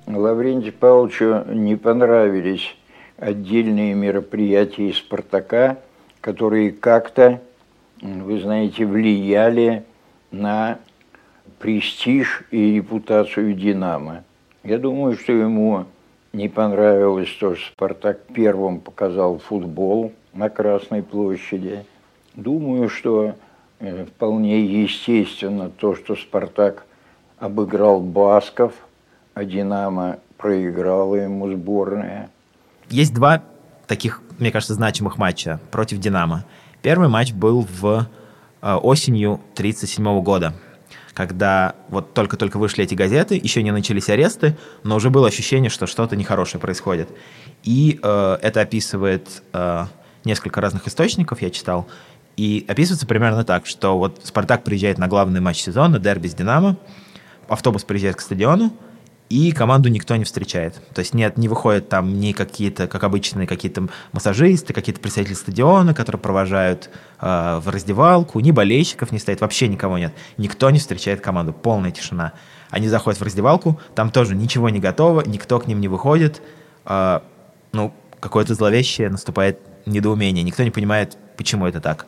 Лаврентию Павловичу не понравились отдельные мероприятия «Спартака», которые как-то, вы знаете, влияли на престиж и репутацию «Динамо». Я думаю, что ему не понравилось то, что «Спартак» первым показал футбол на Красной площади. Думаю, что э, вполне естественно то, что «Спартак» обыграл Басков, а «Динамо» проиграла ему сборная. Есть два таких, мне кажется, значимых матча против «Динамо». Первый матч был в э, осенью 1937 года когда вот только-только вышли эти газеты, еще не начались аресты, но уже было ощущение, что что-то нехорошее происходит. И э, это описывает э, несколько разных источников, я читал, и описывается примерно так, что вот «Спартак» приезжает на главный матч сезона, дерби с «Динамо», автобус приезжает к стадиону, и команду никто не встречает. То есть нет, не выходят там ни какие-то, как обычные, какие-то массажисты, какие-то представители стадиона, которые провожают э, в раздевалку, ни болельщиков не стоит, вообще никого нет. Никто не встречает команду, полная тишина. Они заходят в раздевалку, там тоже ничего не готово, никто к ним не выходит. Э, ну, какое-то зловещее наступает недоумение, никто не понимает, почему это так.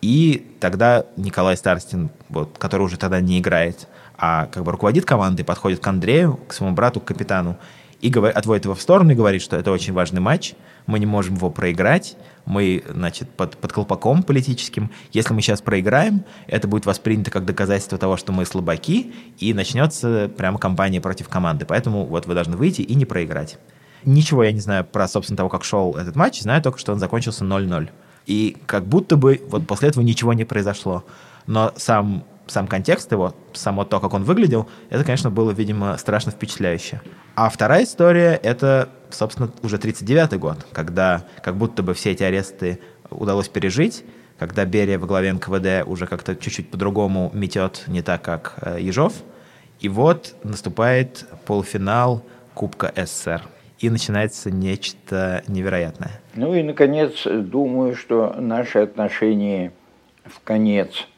И тогда Николай Старостин, вот, который уже тогда не играет, а как бы руководит командой, подходит к Андрею, к своему брату, к капитану, и говорит, отводит его в сторону и говорит, что это очень важный матч, мы не можем его проиграть, мы, значит, под, под колпаком политическим. Если мы сейчас проиграем, это будет воспринято как доказательство того, что мы слабаки, и начнется прямо кампания против команды. Поэтому вот вы должны выйти и не проиграть. Ничего я не знаю про, собственно, того, как шел этот матч, знаю только, что он закончился 0-0. И как будто бы вот после этого ничего не произошло. Но сам сам контекст его, само то, как он выглядел, это, конечно, было, видимо, страшно впечатляюще. А вторая история — это, собственно, уже 39-й год, когда как будто бы все эти аресты удалось пережить, когда Берия во главе НКВД уже как-то чуть-чуть по-другому метет, не так, как э, Ежов. И вот наступает полуфинал Кубка СССР. И начинается нечто невероятное. Ну и, наконец, думаю, что наши отношения в конец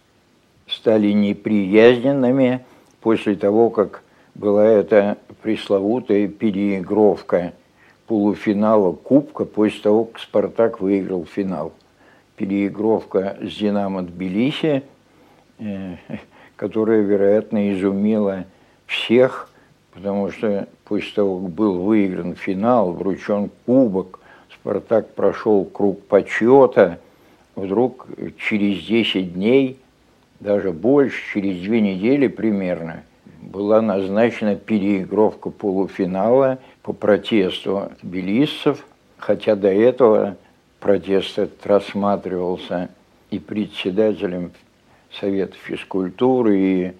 стали неприязненными после того, как была эта пресловутая переигровка полуфинала Кубка после того, как «Спартак» выиграл финал. Переигровка с «Динамо Тбилиси», э, которая, вероятно, изумила всех, потому что после того, как был выигран финал, вручен кубок, «Спартак» прошел круг почета, вдруг через 10 дней – даже больше, через две недели примерно, была назначена переигровка полуфинала по протесту тбилиссов, хотя до этого протест этот рассматривался и председателем Совета физкультуры, и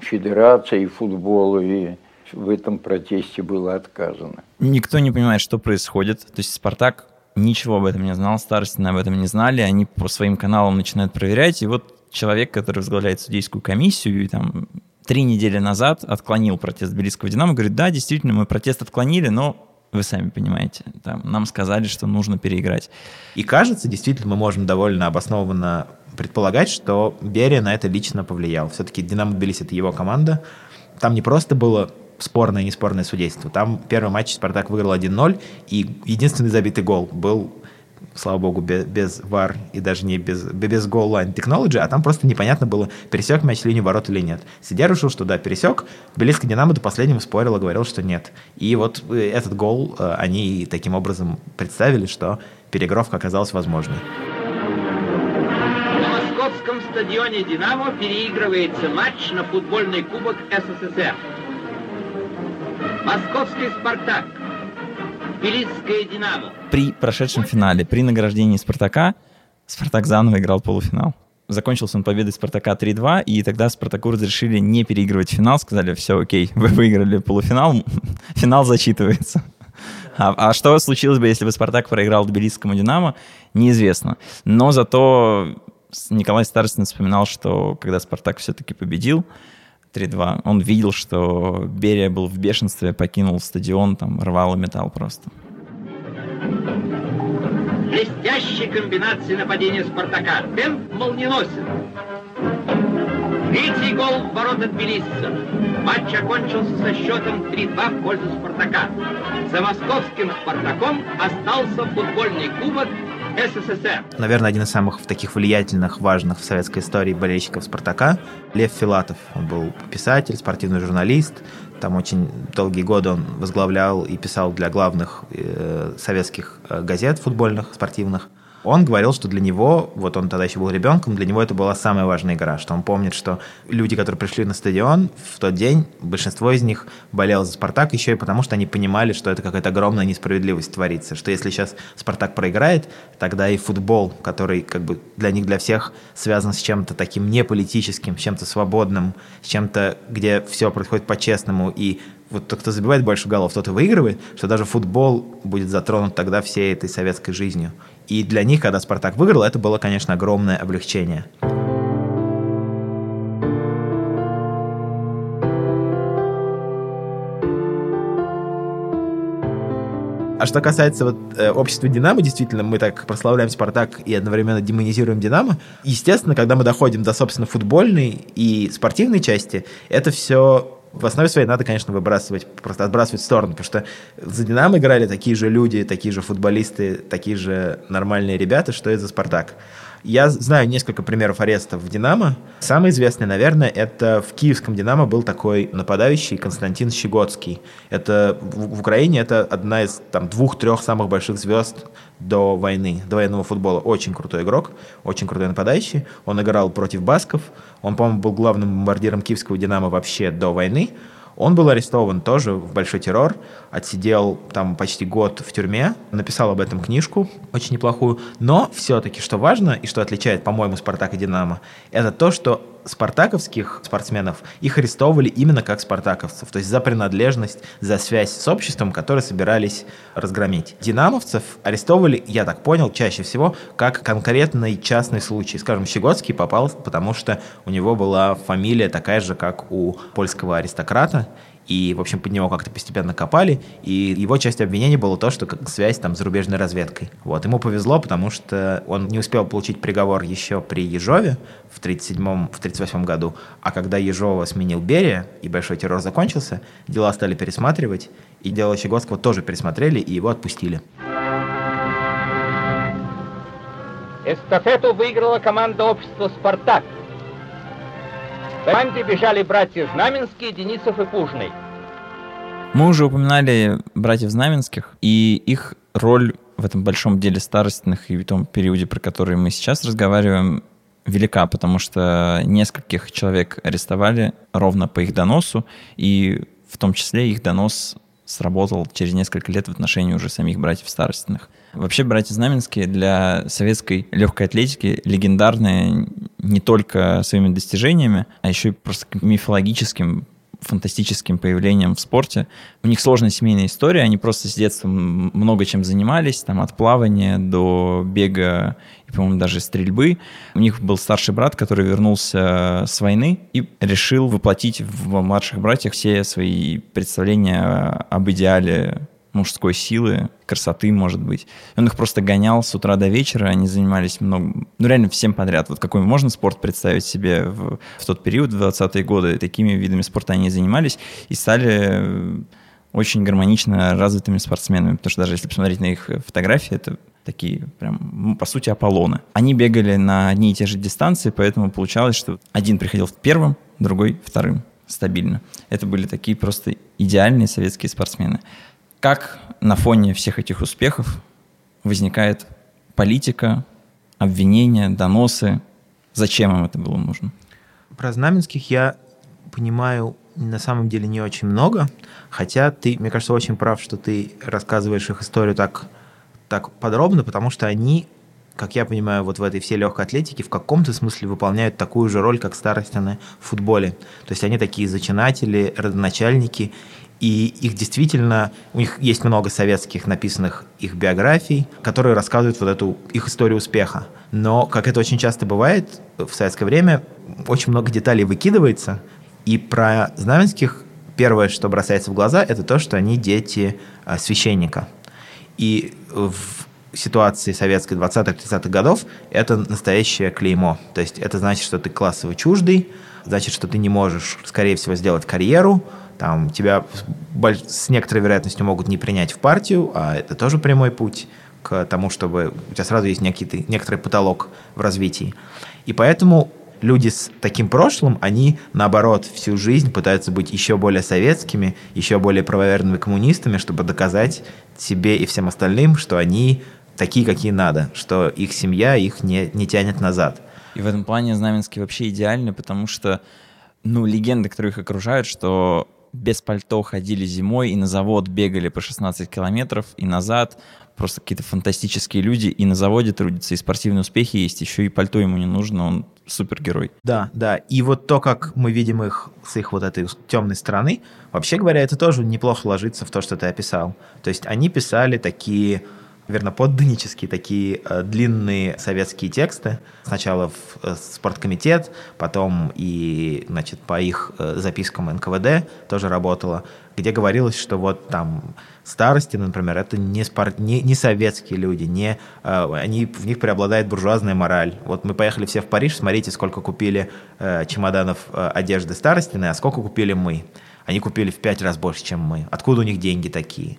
Федерации футбола, и в этом протесте было отказано. Никто не понимает, что происходит. То есть «Спартак» ничего об этом не знал, старостины об этом не знали, они по своим каналам начинают проверять, и вот человек, который возглавляет судейскую комиссию, и там три недели назад отклонил протест Тбилисского «Динамо», говорит, да, действительно, мы протест отклонили, но вы сами понимаете, там, нам сказали, что нужно переиграть. И кажется, действительно, мы можем довольно обоснованно предполагать, что Берия на это лично повлиял. Все-таки «Динамо Тбилиси» — это его команда. Там не просто было спорное и неспорное судейство. Там первый матч «Спартак» выиграл 1-0, и единственный забитый гол был слава богу, без, без VAR и даже не без, без goal line technology, а там просто непонятно было, пересек мяч линию ворот или нет. Сидя решил, что да, пересек. Белийская Динамо до последнего спорила, говорил, что нет. И вот э, этот гол э, они таким образом представили, что перегровка оказалась возможной. На московском стадионе «Динамо» переигрывается матч на футбольный кубок СССР. Московский «Спартак» Тбилисское «Динамо». При прошедшем финале, при награждении «Спартака», «Спартак» заново играл полуфинал. Закончился он победой «Спартака» 3-2, и тогда «Спартаку» разрешили не переигрывать финал, сказали, все, окей, вы выиграли полуфинал, финал зачитывается. А, а что случилось бы, если бы «Спартак» проиграл Тбилисскому «Динамо», неизвестно. Но зато Николай Старостин вспоминал, что когда «Спартак» все-таки победил, 3-2. Он видел, что Берия был в бешенстве, покинул стадион, там рвал и металл просто. блестящей комбинации нападения «Спартака». Темп молниеносен. Третий гол в ворота тбилисцев. Матч окончился со счетом 3-2 в пользу «Спартака». За московским «Спартаком» остался футбольный кубок СССР. Наверное, один из самых таких влиятельных, важных в советской истории болельщиков «Спартака» Лев Филатов. Он был писатель, спортивный журналист. Там очень долгие годы он возглавлял и писал для главных э, советских э, газет футбольных, спортивных. Он говорил, что для него, вот он тогда еще был ребенком, для него это была самая важная игра, что он помнит, что люди, которые пришли на стадион в тот день, большинство из них болело за «Спартак» еще и потому, что они понимали, что это какая-то огромная несправедливость творится, что если сейчас «Спартак» проиграет, тогда и футбол, который как бы для них, для всех связан с чем-то таким неполитическим, с чем-то свободным, с чем-то, где все происходит по-честному, и вот тот, кто забивает больше голов, тот и выигрывает, что даже футбол будет затронут тогда всей этой советской жизнью. И для них, когда «Спартак» выиграл, это было, конечно, огромное облегчение. А что касается вот, э, общества «Динамо», действительно, мы так прославляем «Спартак» и одновременно демонизируем «Динамо». Естественно, когда мы доходим до, собственно, футбольной и спортивной части, это все в основе своей надо, конечно, выбрасывать, просто отбрасывать в сторону, потому что за «Динамо» играли такие же люди, такие же футболисты, такие же нормальные ребята, что и за «Спартак». Я знаю несколько примеров арестов в «Динамо». Самый известный, наверное, это в киевском «Динамо» был такой нападающий Константин Щегоцкий. Это в, в Украине это одна из там двух-трех самых больших звезд до войны, до военного футбола. Очень крутой игрок, очень крутой нападающий. Он играл против басков. Он, по-моему, был главным бомбардиром киевского «Динамо» вообще до войны. Он был арестован тоже в большой террор, отсидел там почти год в тюрьме, написал об этом книжку, очень неплохую. Но все-таки, что важно и что отличает, по-моему, «Спартак» и «Динамо», это то, что спартаковских спортсменов их арестовывали именно как спартаковцев, то есть за принадлежность, за связь с обществом, которые собирались разгромить. Динамовцев арестовывали, я так понял, чаще всего как конкретный частный случай. Скажем, Щегоцкий попал, потому что у него была фамилия такая же, как у польского аристократа, и, в общем, под него как-то постепенно копали, и его часть обвинения было то, что связь там с зарубежной разведкой. Вот, ему повезло, потому что он не успел получить приговор еще при Ежове в 37-м, в 38 году, а когда Ежова сменил Берия, и большой террор закончился, дела стали пересматривать, и дело Щегоцкого тоже пересмотрели, и его отпустили. Эстафету выиграла команда общества «Спартак». В команде бежали братья Знаменские, Денисов и Пужный. Мы уже упоминали братьев Знаменских и их роль в этом большом деле старостных и в том периоде, про который мы сейчас разговариваем, велика, потому что нескольких человек арестовали ровно по их доносу, и в том числе их донос сработал через несколько лет в отношении уже самих братьев старостных. Вообще, братья Знаменские для советской легкой атлетики легендарные не только своими достижениями, а еще и просто мифологическим фантастическим появлением в спорте. У них сложная семейная история, они просто с детства много чем занимались, там от плавания до бега и, по-моему, даже стрельбы. У них был старший брат, который вернулся с войны и решил воплотить в младших братьях все свои представления об идеале мужской силы, красоты, может быть. Он их просто гонял с утра до вечера, они занимались много, ну реально всем подряд. Вот какой можно спорт представить себе в, в тот период, в 20-е годы, такими видами спорта они занимались и стали э, очень гармонично развитыми спортсменами, потому что даже если посмотреть на их фотографии, это такие прям, по сути, Аполлоны. Они бегали на одни и те же дистанции, поэтому получалось, что один приходил первым, другой вторым стабильно. Это были такие просто идеальные советские спортсмены. Как на фоне всех этих успехов возникает политика, обвинения, доносы? Зачем им это было нужно? Про Знаменских я понимаю на самом деле не очень много, хотя ты, мне кажется, очень прав, что ты рассказываешь их историю так, так подробно, потому что они, как я понимаю, вот в этой всей легкой атлетике в каком-то смысле выполняют такую же роль, как старостины в футболе. То есть они такие зачинатели, родоначальники, и их действительно, у них есть много советских написанных их биографий, которые рассказывают вот эту их историю успеха. Но, как это очень часто бывает в советское время, очень много деталей выкидывается, и про Знаменских первое, что бросается в глаза, это то, что они дети а, священника. И в ситуации советской 20-30-х годов это настоящее клеймо. То есть это значит, что ты классово чуждый, значит, что ты не можешь, скорее всего, сделать карьеру, там тебя с некоторой вероятностью могут не принять в партию, а это тоже прямой путь к тому, чтобы у тебя сразу есть некий, некоторый потолок в развитии. И поэтому люди с таким прошлым, они, наоборот, всю жизнь пытаются быть еще более советскими, еще более правоверными коммунистами, чтобы доказать себе и всем остальным, что они такие, какие надо, что их семья их не, не тянет назад. И в этом плане Знаменский вообще идеальный, потому что, ну, легенды, которые их окружают, что без пальто ходили зимой и на завод бегали по 16 километров и назад. Просто какие-то фантастические люди и на заводе трудятся, и спортивные успехи есть, еще и пальто ему не нужно, он супергерой. Да, да. И вот то, как мы видим их с их вот этой темной стороны, вообще говоря, это тоже неплохо ложится в то, что ты описал. То есть они писали такие верноподданнические такие э, длинные советские тексты. Сначала в э, спорткомитет, потом и, значит, по их э, запискам НКВД тоже работала, где говорилось, что вот там старости, например, это не, спорт, не, не советские люди, не, э, они, в них преобладает буржуазная мораль. Вот мы поехали все в Париж, смотрите, сколько купили э, чемоданов э, одежды старостиной, а сколько купили мы. Они купили в пять раз больше, чем мы. Откуда у них деньги такие?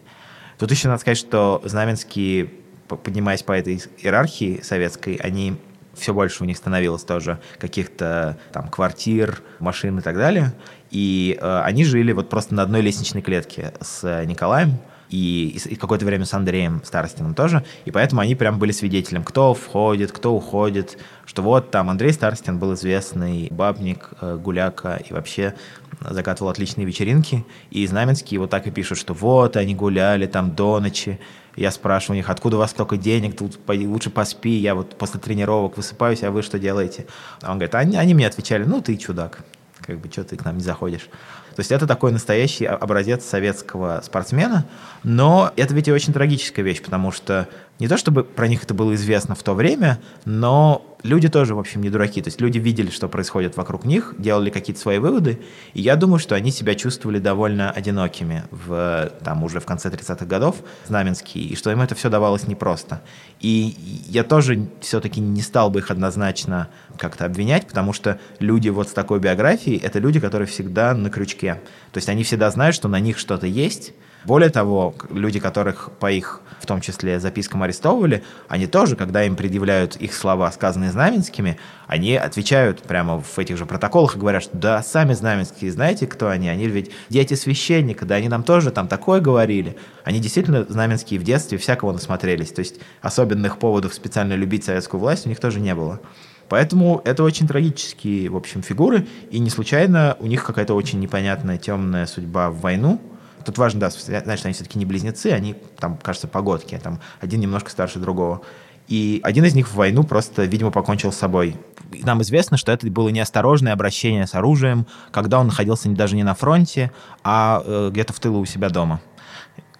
Тут еще надо сказать, что знаменские, поднимаясь по этой иерархии советской, они все больше у них становилось тоже каких-то там квартир, машин и так далее. И э, они жили вот просто на одной лестничной клетке с Николаем, и, и какое-то время с Андреем Старостиным тоже, и поэтому они прям были свидетелем, кто входит, кто уходит, что вот там Андрей Старостин был известный бабник, э, гуляка и вообще закатывал отличные вечеринки, и Знаменский вот так и пишут, что вот они гуляли там до ночи, я спрашиваю у них, откуда у вас столько денег, тут лучше поспи, я вот после тренировок высыпаюсь, а вы что делаете? А он говорит, они, они мне отвечали, ну ты чудак, как бы, что ты к нам не заходишь. То есть это такой настоящий образец советского спортсмена, но это ведь и очень трагическая вещь, потому что не то чтобы про них это было известно в то время, но люди тоже, в общем, не дураки. То есть люди видели, что происходит вокруг них, делали какие-то свои выводы, и я думаю, что они себя чувствовали довольно одинокими в, там, уже в конце 30-х годов, Знаменские, и что им это все давалось непросто. И я тоже все-таки не стал бы их однозначно как-то обвинять, потому что люди вот с такой биографией — это люди, которые всегда на крючке. То есть они всегда знают, что на них что-то есть, более того, люди, которых по их, в том числе, запискам арестовывали, они тоже, когда им предъявляют их слова, сказанные Знаменскими, они отвечают прямо в этих же протоколах и говорят, что да, сами Знаменские, знаете, кто они? Они ведь дети священника, да, они нам тоже там такое говорили. Они действительно, Знаменские, в детстве всякого насмотрелись. То есть особенных поводов специально любить советскую власть у них тоже не было. Поэтому это очень трагические, в общем, фигуры, и не случайно у них какая-то очень непонятная темная судьба в войну, Тут важно, да, что они все-таки не близнецы, они там, кажется, погодки, там один немножко старше другого. И один из них в войну просто, видимо, покончил с собой. Нам известно, что это было неосторожное обращение с оружием, когда он находился даже не на фронте, а э, где-то в тылу у себя дома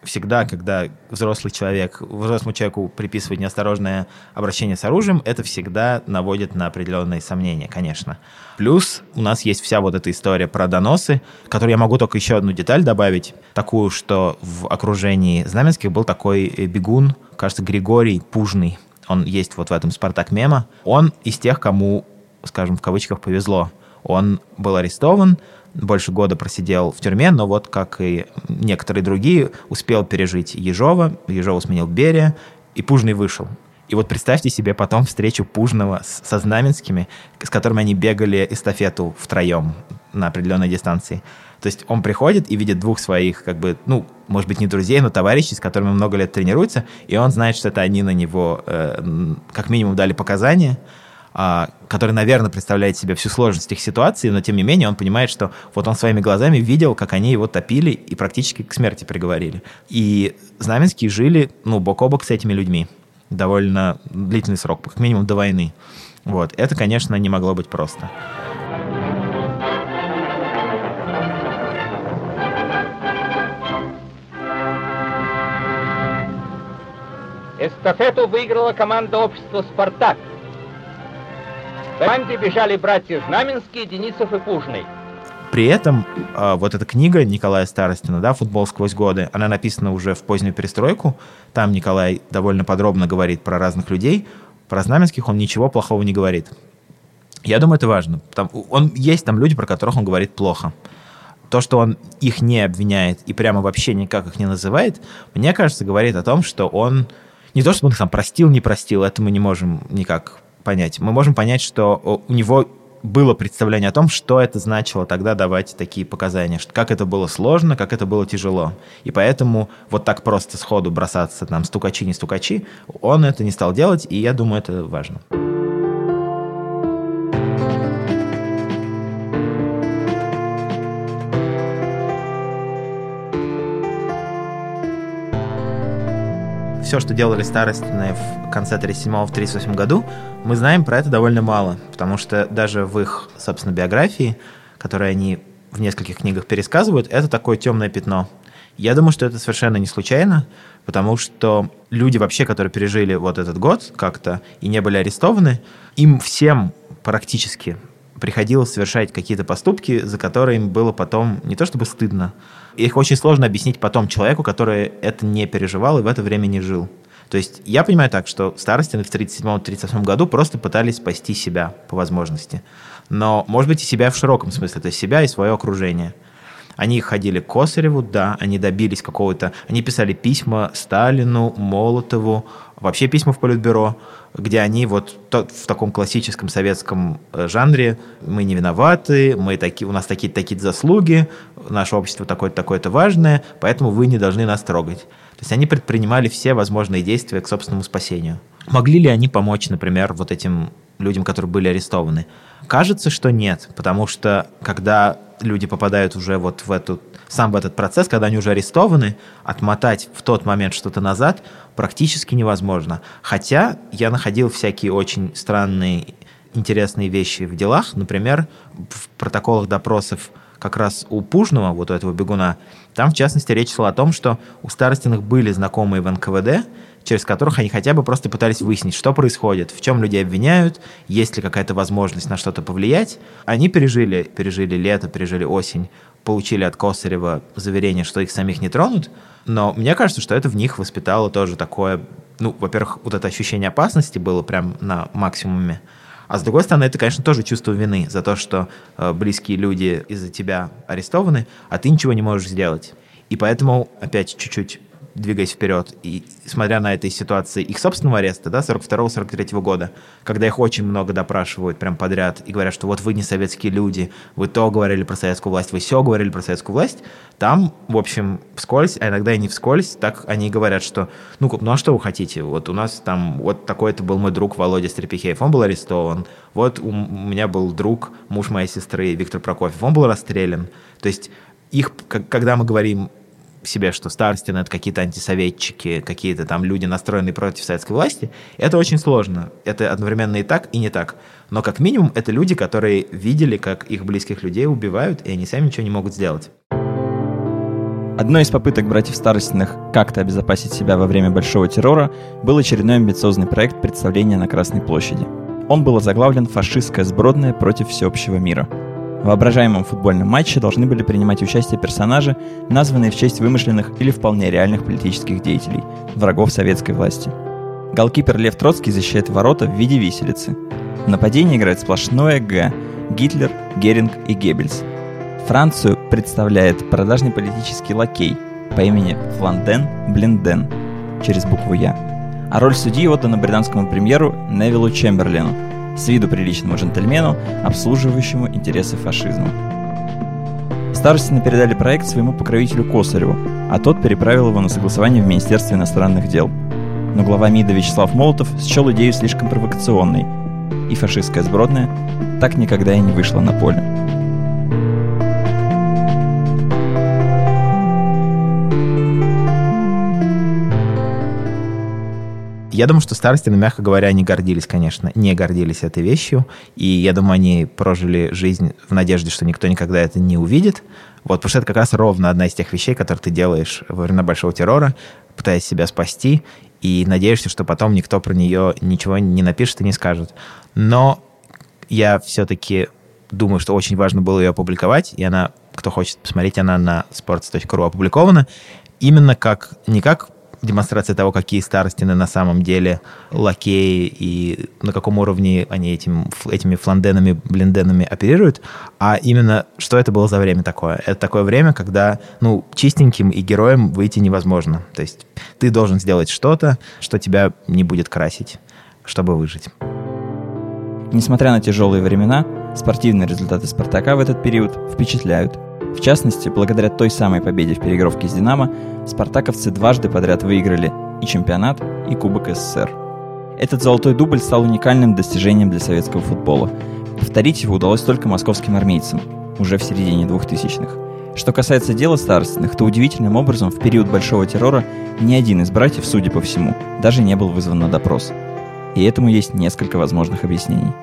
всегда, когда взрослый человек, взрослому человеку приписывает неосторожное обращение с оружием, это всегда наводит на определенные сомнения, конечно. Плюс у нас есть вся вот эта история про доносы, которую я могу только еще одну деталь добавить, такую, что в окружении Знаменских был такой э, бегун, кажется, Григорий Пужный. Он есть вот в этом «Спартак-мема». Он из тех, кому, скажем, в кавычках повезло. Он был арестован, больше года просидел в тюрьме, но вот, как и некоторые другие, успел пережить Ежова, Ежова сменил Берия, и Пужный вышел. И вот представьте себе потом встречу Пужного с, со Знаменскими, с которыми они бегали эстафету втроем на определенной дистанции. То есть он приходит и видит двух своих, как бы, ну, может быть, не друзей, но товарищей, с которыми много лет тренируется, и он знает, что это они на него э, как минимум дали показания, который, наверное, представляет себе всю сложность их ситуации, но тем не менее он понимает, что вот он своими глазами видел, как они его топили и практически к смерти приговорили. И Знаменские жили, ну, бок о бок с этими людьми довольно длительный срок, как минимум до войны. Вот. Это, конечно, не могло быть просто. Эстафету выиграла команда общества «Спартак». В команде бежали братья Знаменские, Денисов и Пужный. При этом э, вот эта книга Николая Старостина, да, «Футбол сквозь годы», она написана уже в позднюю перестройку. Там Николай довольно подробно говорит про разных людей. Про Знаменских он ничего плохого не говорит. Я думаю, это важно. Там, он, есть там люди, про которых он говорит плохо. То, что он их не обвиняет и прямо вообще никак их не называет, мне кажется, говорит о том, что он... Не то, чтобы он их там простил, не простил, это мы не можем никак понять. Мы можем понять, что у него было представление о том, что это значило тогда давать такие показания, как это было сложно, как это было тяжело. И поэтому вот так просто сходу бросаться там стукачи, не стукачи, он это не стал делать, и я думаю, это важно. Все, что делали старостины в конце 37-38 году, мы знаем про это довольно мало, потому что даже в их, собственно, биографии, которые они в нескольких книгах пересказывают, это такое темное пятно. Я думаю, что это совершенно не случайно, потому что люди вообще, которые пережили вот этот год как-то и не были арестованы, им всем практически приходилось совершать какие-то поступки, за которые им было потом не то чтобы стыдно, их очень сложно объяснить потом человеку, который это не переживал и в это время не жил. То есть я понимаю так, что старостины в 1937-1938 году просто пытались спасти себя по возможности. Но, может быть, и себя в широком смысле, то есть себя и свое окружение. Они ходили к Косареву, да, они добились какого-то... Они писали письма Сталину, Молотову, вообще письма в Политбюро, где они вот в таком классическом советском э, жанре мы не виноваты, мы такие, у нас такие-то такие заслуги, наше общество такое-то такое-то важное, поэтому вы не должны нас трогать. То есть они предпринимали все возможные действия к собственному спасению. Могли ли они помочь, например, вот этим людям, которые были арестованы? Кажется, что нет, потому что когда люди попадают уже вот в эту сам в этот процесс, когда они уже арестованы, отмотать в тот момент что-то назад практически невозможно. Хотя я находил всякие очень странные, интересные вещи в делах. Например, в протоколах допросов как раз у Пужного, вот у этого бегуна, там, в частности, речь шла о том, что у Старостиных были знакомые в НКВД, через которых они хотя бы просто пытались выяснить, что происходит, в чем людей обвиняют, есть ли какая-то возможность на что-то повлиять. Они пережили, пережили лето, пережили осень, получили от Косарева заверение, что их самих не тронут, но мне кажется, что это в них воспитало тоже такое, ну, во-первых, вот это ощущение опасности было прям на максимуме, а с другой стороны, это, конечно, тоже чувство вины за то, что э, близкие люди из-за тебя арестованы, а ты ничего не можешь сделать. И поэтому, опять чуть-чуть двигаясь вперед, и смотря на этой ситуации их собственного ареста, да, 42-43 года, когда их очень много допрашивают прям подряд и говорят, что вот вы не советские люди, вы то говорили про советскую власть, вы все говорили про советскую власть, там, в общем, вскользь, а иногда и не вскользь, так они говорят, что, ну, ну а что вы хотите, вот у нас там, вот такой-то был мой друг Володя Стрепихеев, он был арестован, вот у меня был друг, муж моей сестры Виктор Прокофьев, он был расстрелян, то есть их, когда мы говорим себе, что Старостин — это какие-то антисоветчики, какие-то там люди, настроенные против советской власти, это очень сложно. Это одновременно и так, и не так. Но как минимум это люди, которые видели, как их близких людей убивают, и они сами ничего не могут сделать. Одной из попыток братьев Старостиных как-то обезопасить себя во время Большого террора был очередной амбициозный проект представления на Красной площади. Он был озаглавлен «Фашистская сбродная против всеобщего мира», воображаемом футбольном матче должны были принимать участие персонажи, названные в честь вымышленных или вполне реальных политических деятелей, врагов советской власти. Голкипер Лев Троцкий защищает ворота в виде виселицы. В нападении играет сплошное «Г» – Гитлер, Геринг и Геббельс. Францию представляет продажный политический лакей по имени Фланден Блинден через букву «Я». А роль судьи отдана британскому премьеру Невилу Чемберлену – с виду приличному джентльмену, обслуживающему интересы фашизма. Старостины передали проект своему покровителю Косареву, а тот переправил его на согласование в Министерство иностранных дел. Но глава МИДа Вячеслав Молотов счел идею слишком провокационной, и фашистская сбродная так никогда и не вышла на поле. Я думаю, что старостины, мягко говоря, не гордились, конечно, не гордились этой вещью. И я думаю, они прожили жизнь в надежде, что никто никогда это не увидит. Вот, потому что это как раз ровно одна из тех вещей, которые ты делаешь во время большого террора, пытаясь себя спасти, и надеешься, что потом никто про нее ничего не напишет и не скажет. Но я все-таки думаю, что очень важно было ее опубликовать, и она, кто хочет посмотреть, она на sports.ru опубликована, именно как, не как демонстрация того, какие старостины на самом деле лакеи и на каком уровне они этим, этими фланденами, блинденами оперируют, а именно, что это было за время такое. Это такое время, когда, ну, чистеньким и героем выйти невозможно. То есть ты должен сделать что-то, что тебя не будет красить, чтобы выжить. Несмотря на тяжелые времена, спортивные результаты «Спартака» в этот период впечатляют – в частности, благодаря той самой победе в переигровке с «Динамо», спартаковцы дважды подряд выиграли и чемпионат, и Кубок СССР. Этот золотой дубль стал уникальным достижением для советского футбола. Повторить его удалось только московским армейцам, уже в середине 2000-х. Что касается дела старостных, то удивительным образом в период Большого террора ни один из братьев, судя по всему, даже не был вызван на допрос. И этому есть несколько возможных объяснений.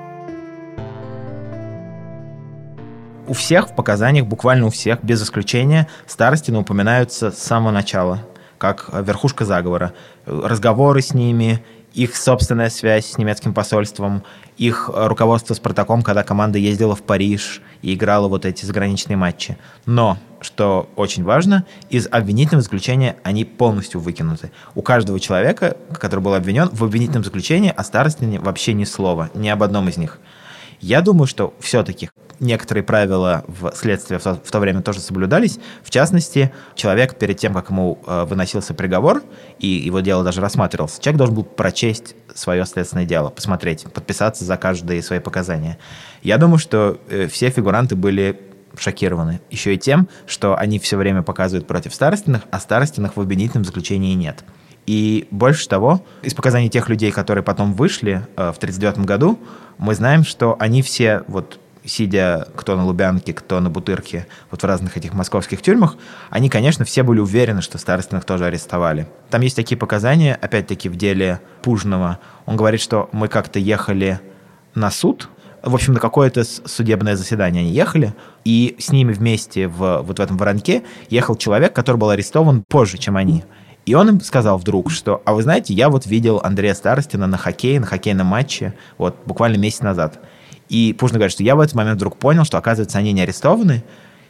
У всех в показаниях, буквально у всех, без исключения, Старостины упоминаются с самого начала, как верхушка заговора. Разговоры с ними, их собственная связь с немецким посольством, их руководство с протоком, когда команда ездила в Париж и играла вот эти заграничные матчи. Но, что очень важно, из обвинительного заключения они полностью выкинуты. У каждого человека, который был обвинен, в обвинительном заключении о старостине вообще ни слова, ни об одном из них. Я думаю, что все-таки некоторые правила в следствии в то, в то время тоже соблюдались. В частности, человек перед тем, как ему э, выносился приговор, и его дело даже рассматривалось, человек должен был прочесть свое следственное дело, посмотреть, подписаться за каждые свои показания. Я думаю, что э, все фигуранты были шокированы. Еще и тем, что они все время показывают против старостиных, а старостиных в обвинительном заключении нет. И больше того, из показаний тех людей, которые потом вышли э, в 1939 году, мы знаем, что они все вот сидя кто на Лубянке, кто на Бутырке, вот в разных этих московских тюрьмах, они, конечно, все были уверены, что Старостиных тоже арестовали. Там есть такие показания, опять-таки, в деле Пужного. Он говорит, что мы как-то ехали на суд, в общем, на какое-то судебное заседание они ехали, и с ними вместе в, вот в этом воронке ехал человек, который был арестован позже, чем они. И он им сказал вдруг, что, а вы знаете, я вот видел Андрея Старостина на хоккее, на хоккейном матче, вот буквально месяц назад. И Пушкин говорит, что я в этот момент вдруг понял, что, оказывается, они не арестованы,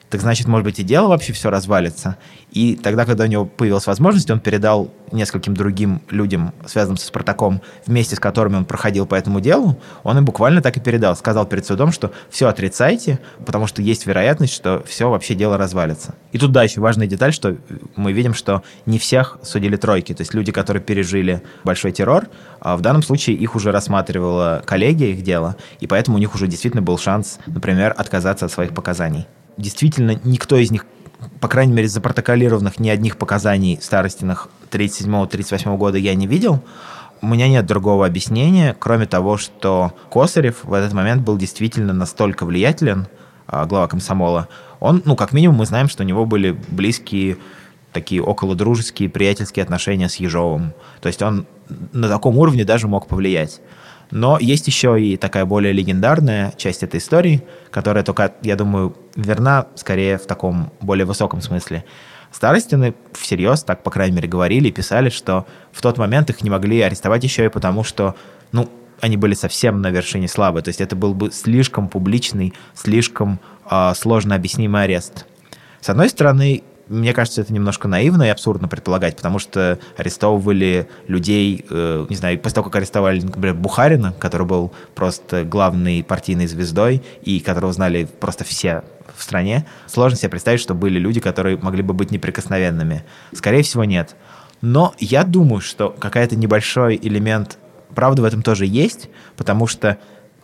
так значит, может быть, и дело вообще все развалится. И тогда, когда у него появилась возможность, он передал нескольким другим людям, связанным со Спартаком, вместе с которыми он проходил по этому делу, он им буквально так и передал. Сказал перед судом, что все отрицайте, потому что есть вероятность, что все вообще дело развалится. И тут, да, еще важная деталь, что мы видим, что не всех судили тройки. То есть люди, которые пережили большой террор, а в данном случае их уже рассматривала коллегия их дело, и поэтому у них уже действительно был шанс, например, отказаться от своих показаний действительно никто из них, по крайней мере, запротоколированных ни одних показаний старостиных 37-38 года я не видел. У меня нет другого объяснения, кроме того, что Косарев в этот момент был действительно настолько влиятелен, а, глава комсомола. Он, ну, как минимум, мы знаем, что у него были близкие такие около дружеские, приятельские отношения с Ежовым. То есть он на таком уровне даже мог повлиять. Но есть еще и такая более легендарная часть этой истории, которая только, я думаю, верна скорее в таком более высоком смысле. Старостины всерьез, так, по крайней мере, говорили и писали, что в тот момент их не могли арестовать еще и потому, что, ну, они были совсем на вершине славы. То есть это был бы слишком публичный, слишком э, сложно объяснимый арест. С одной стороны, мне кажется, это немножко наивно и абсурдно предполагать, потому что арестовывали людей, э, не знаю, после того, как арестовали, например, Бухарина, который был просто главной партийной звездой и которого знали просто все в стране, сложно себе представить, что были люди, которые могли бы быть неприкосновенными. Скорее всего, нет. Но я думаю, что какая-то небольшой элемент правды в этом тоже есть, потому что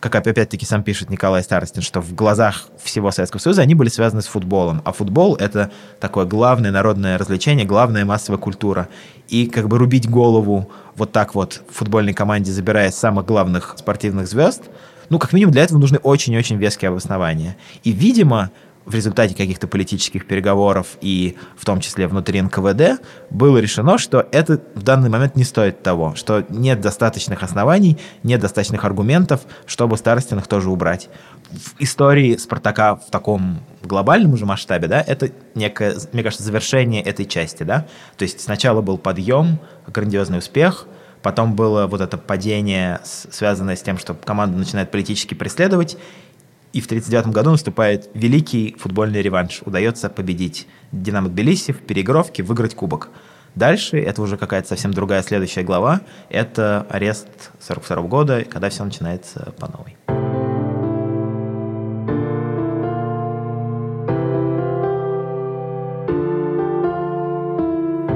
как опять-таки сам пишет Николай Старостин, что в глазах всего Советского Союза они были связаны с футболом. А футбол — это такое главное народное развлечение, главная массовая культура. И как бы рубить голову вот так вот футбольной команде, забирая самых главных спортивных звезд, ну, как минимум, для этого нужны очень-очень веские обоснования. И, видимо, в результате каких-то политических переговоров и в том числе внутри НКВД было решено, что это в данный момент не стоит того, что нет достаточных оснований, нет достаточных аргументов, чтобы старостиных тоже убрать. В истории Спартака в таком глобальном уже масштабе, да, это некое, мне кажется, завершение этой части, да. То есть сначала был подъем, грандиозный успех, потом было вот это падение, связанное с тем, что команда начинает политически преследовать, И в 1939 году наступает великий футбольный реванш. Удается победить Динамо Тбилиси в переигровке, выиграть кубок. Дальше, это уже какая-то совсем другая следующая глава, это арест 42 года, когда все начинается по новой.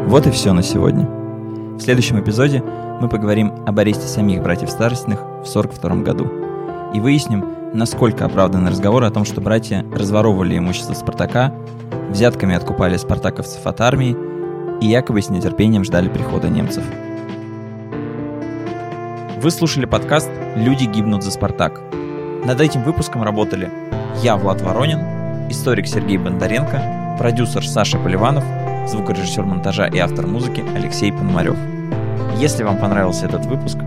Вот и все на сегодня. В следующем эпизоде мы поговорим об аресте самих братьев Старостиных в 1942 году и выясним, насколько оправданы разговоры о том, что братья разворовывали имущество Спартака, взятками откупали спартаковцев от армии и якобы с нетерпением ждали прихода немцев. Вы слушали подкаст «Люди гибнут за Спартак». Над этим выпуском работали я, Влад Воронин, историк Сергей Бондаренко, продюсер Саша Поливанов – звукорежиссер монтажа и автор музыки Алексей Пономарев. Если вам понравился этот выпуск,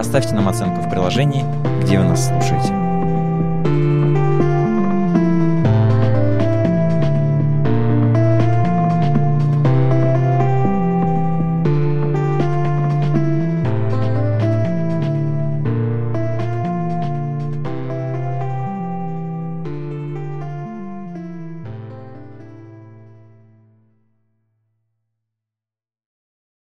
поставьте нам оценку в приложении, где вы нас слушаете.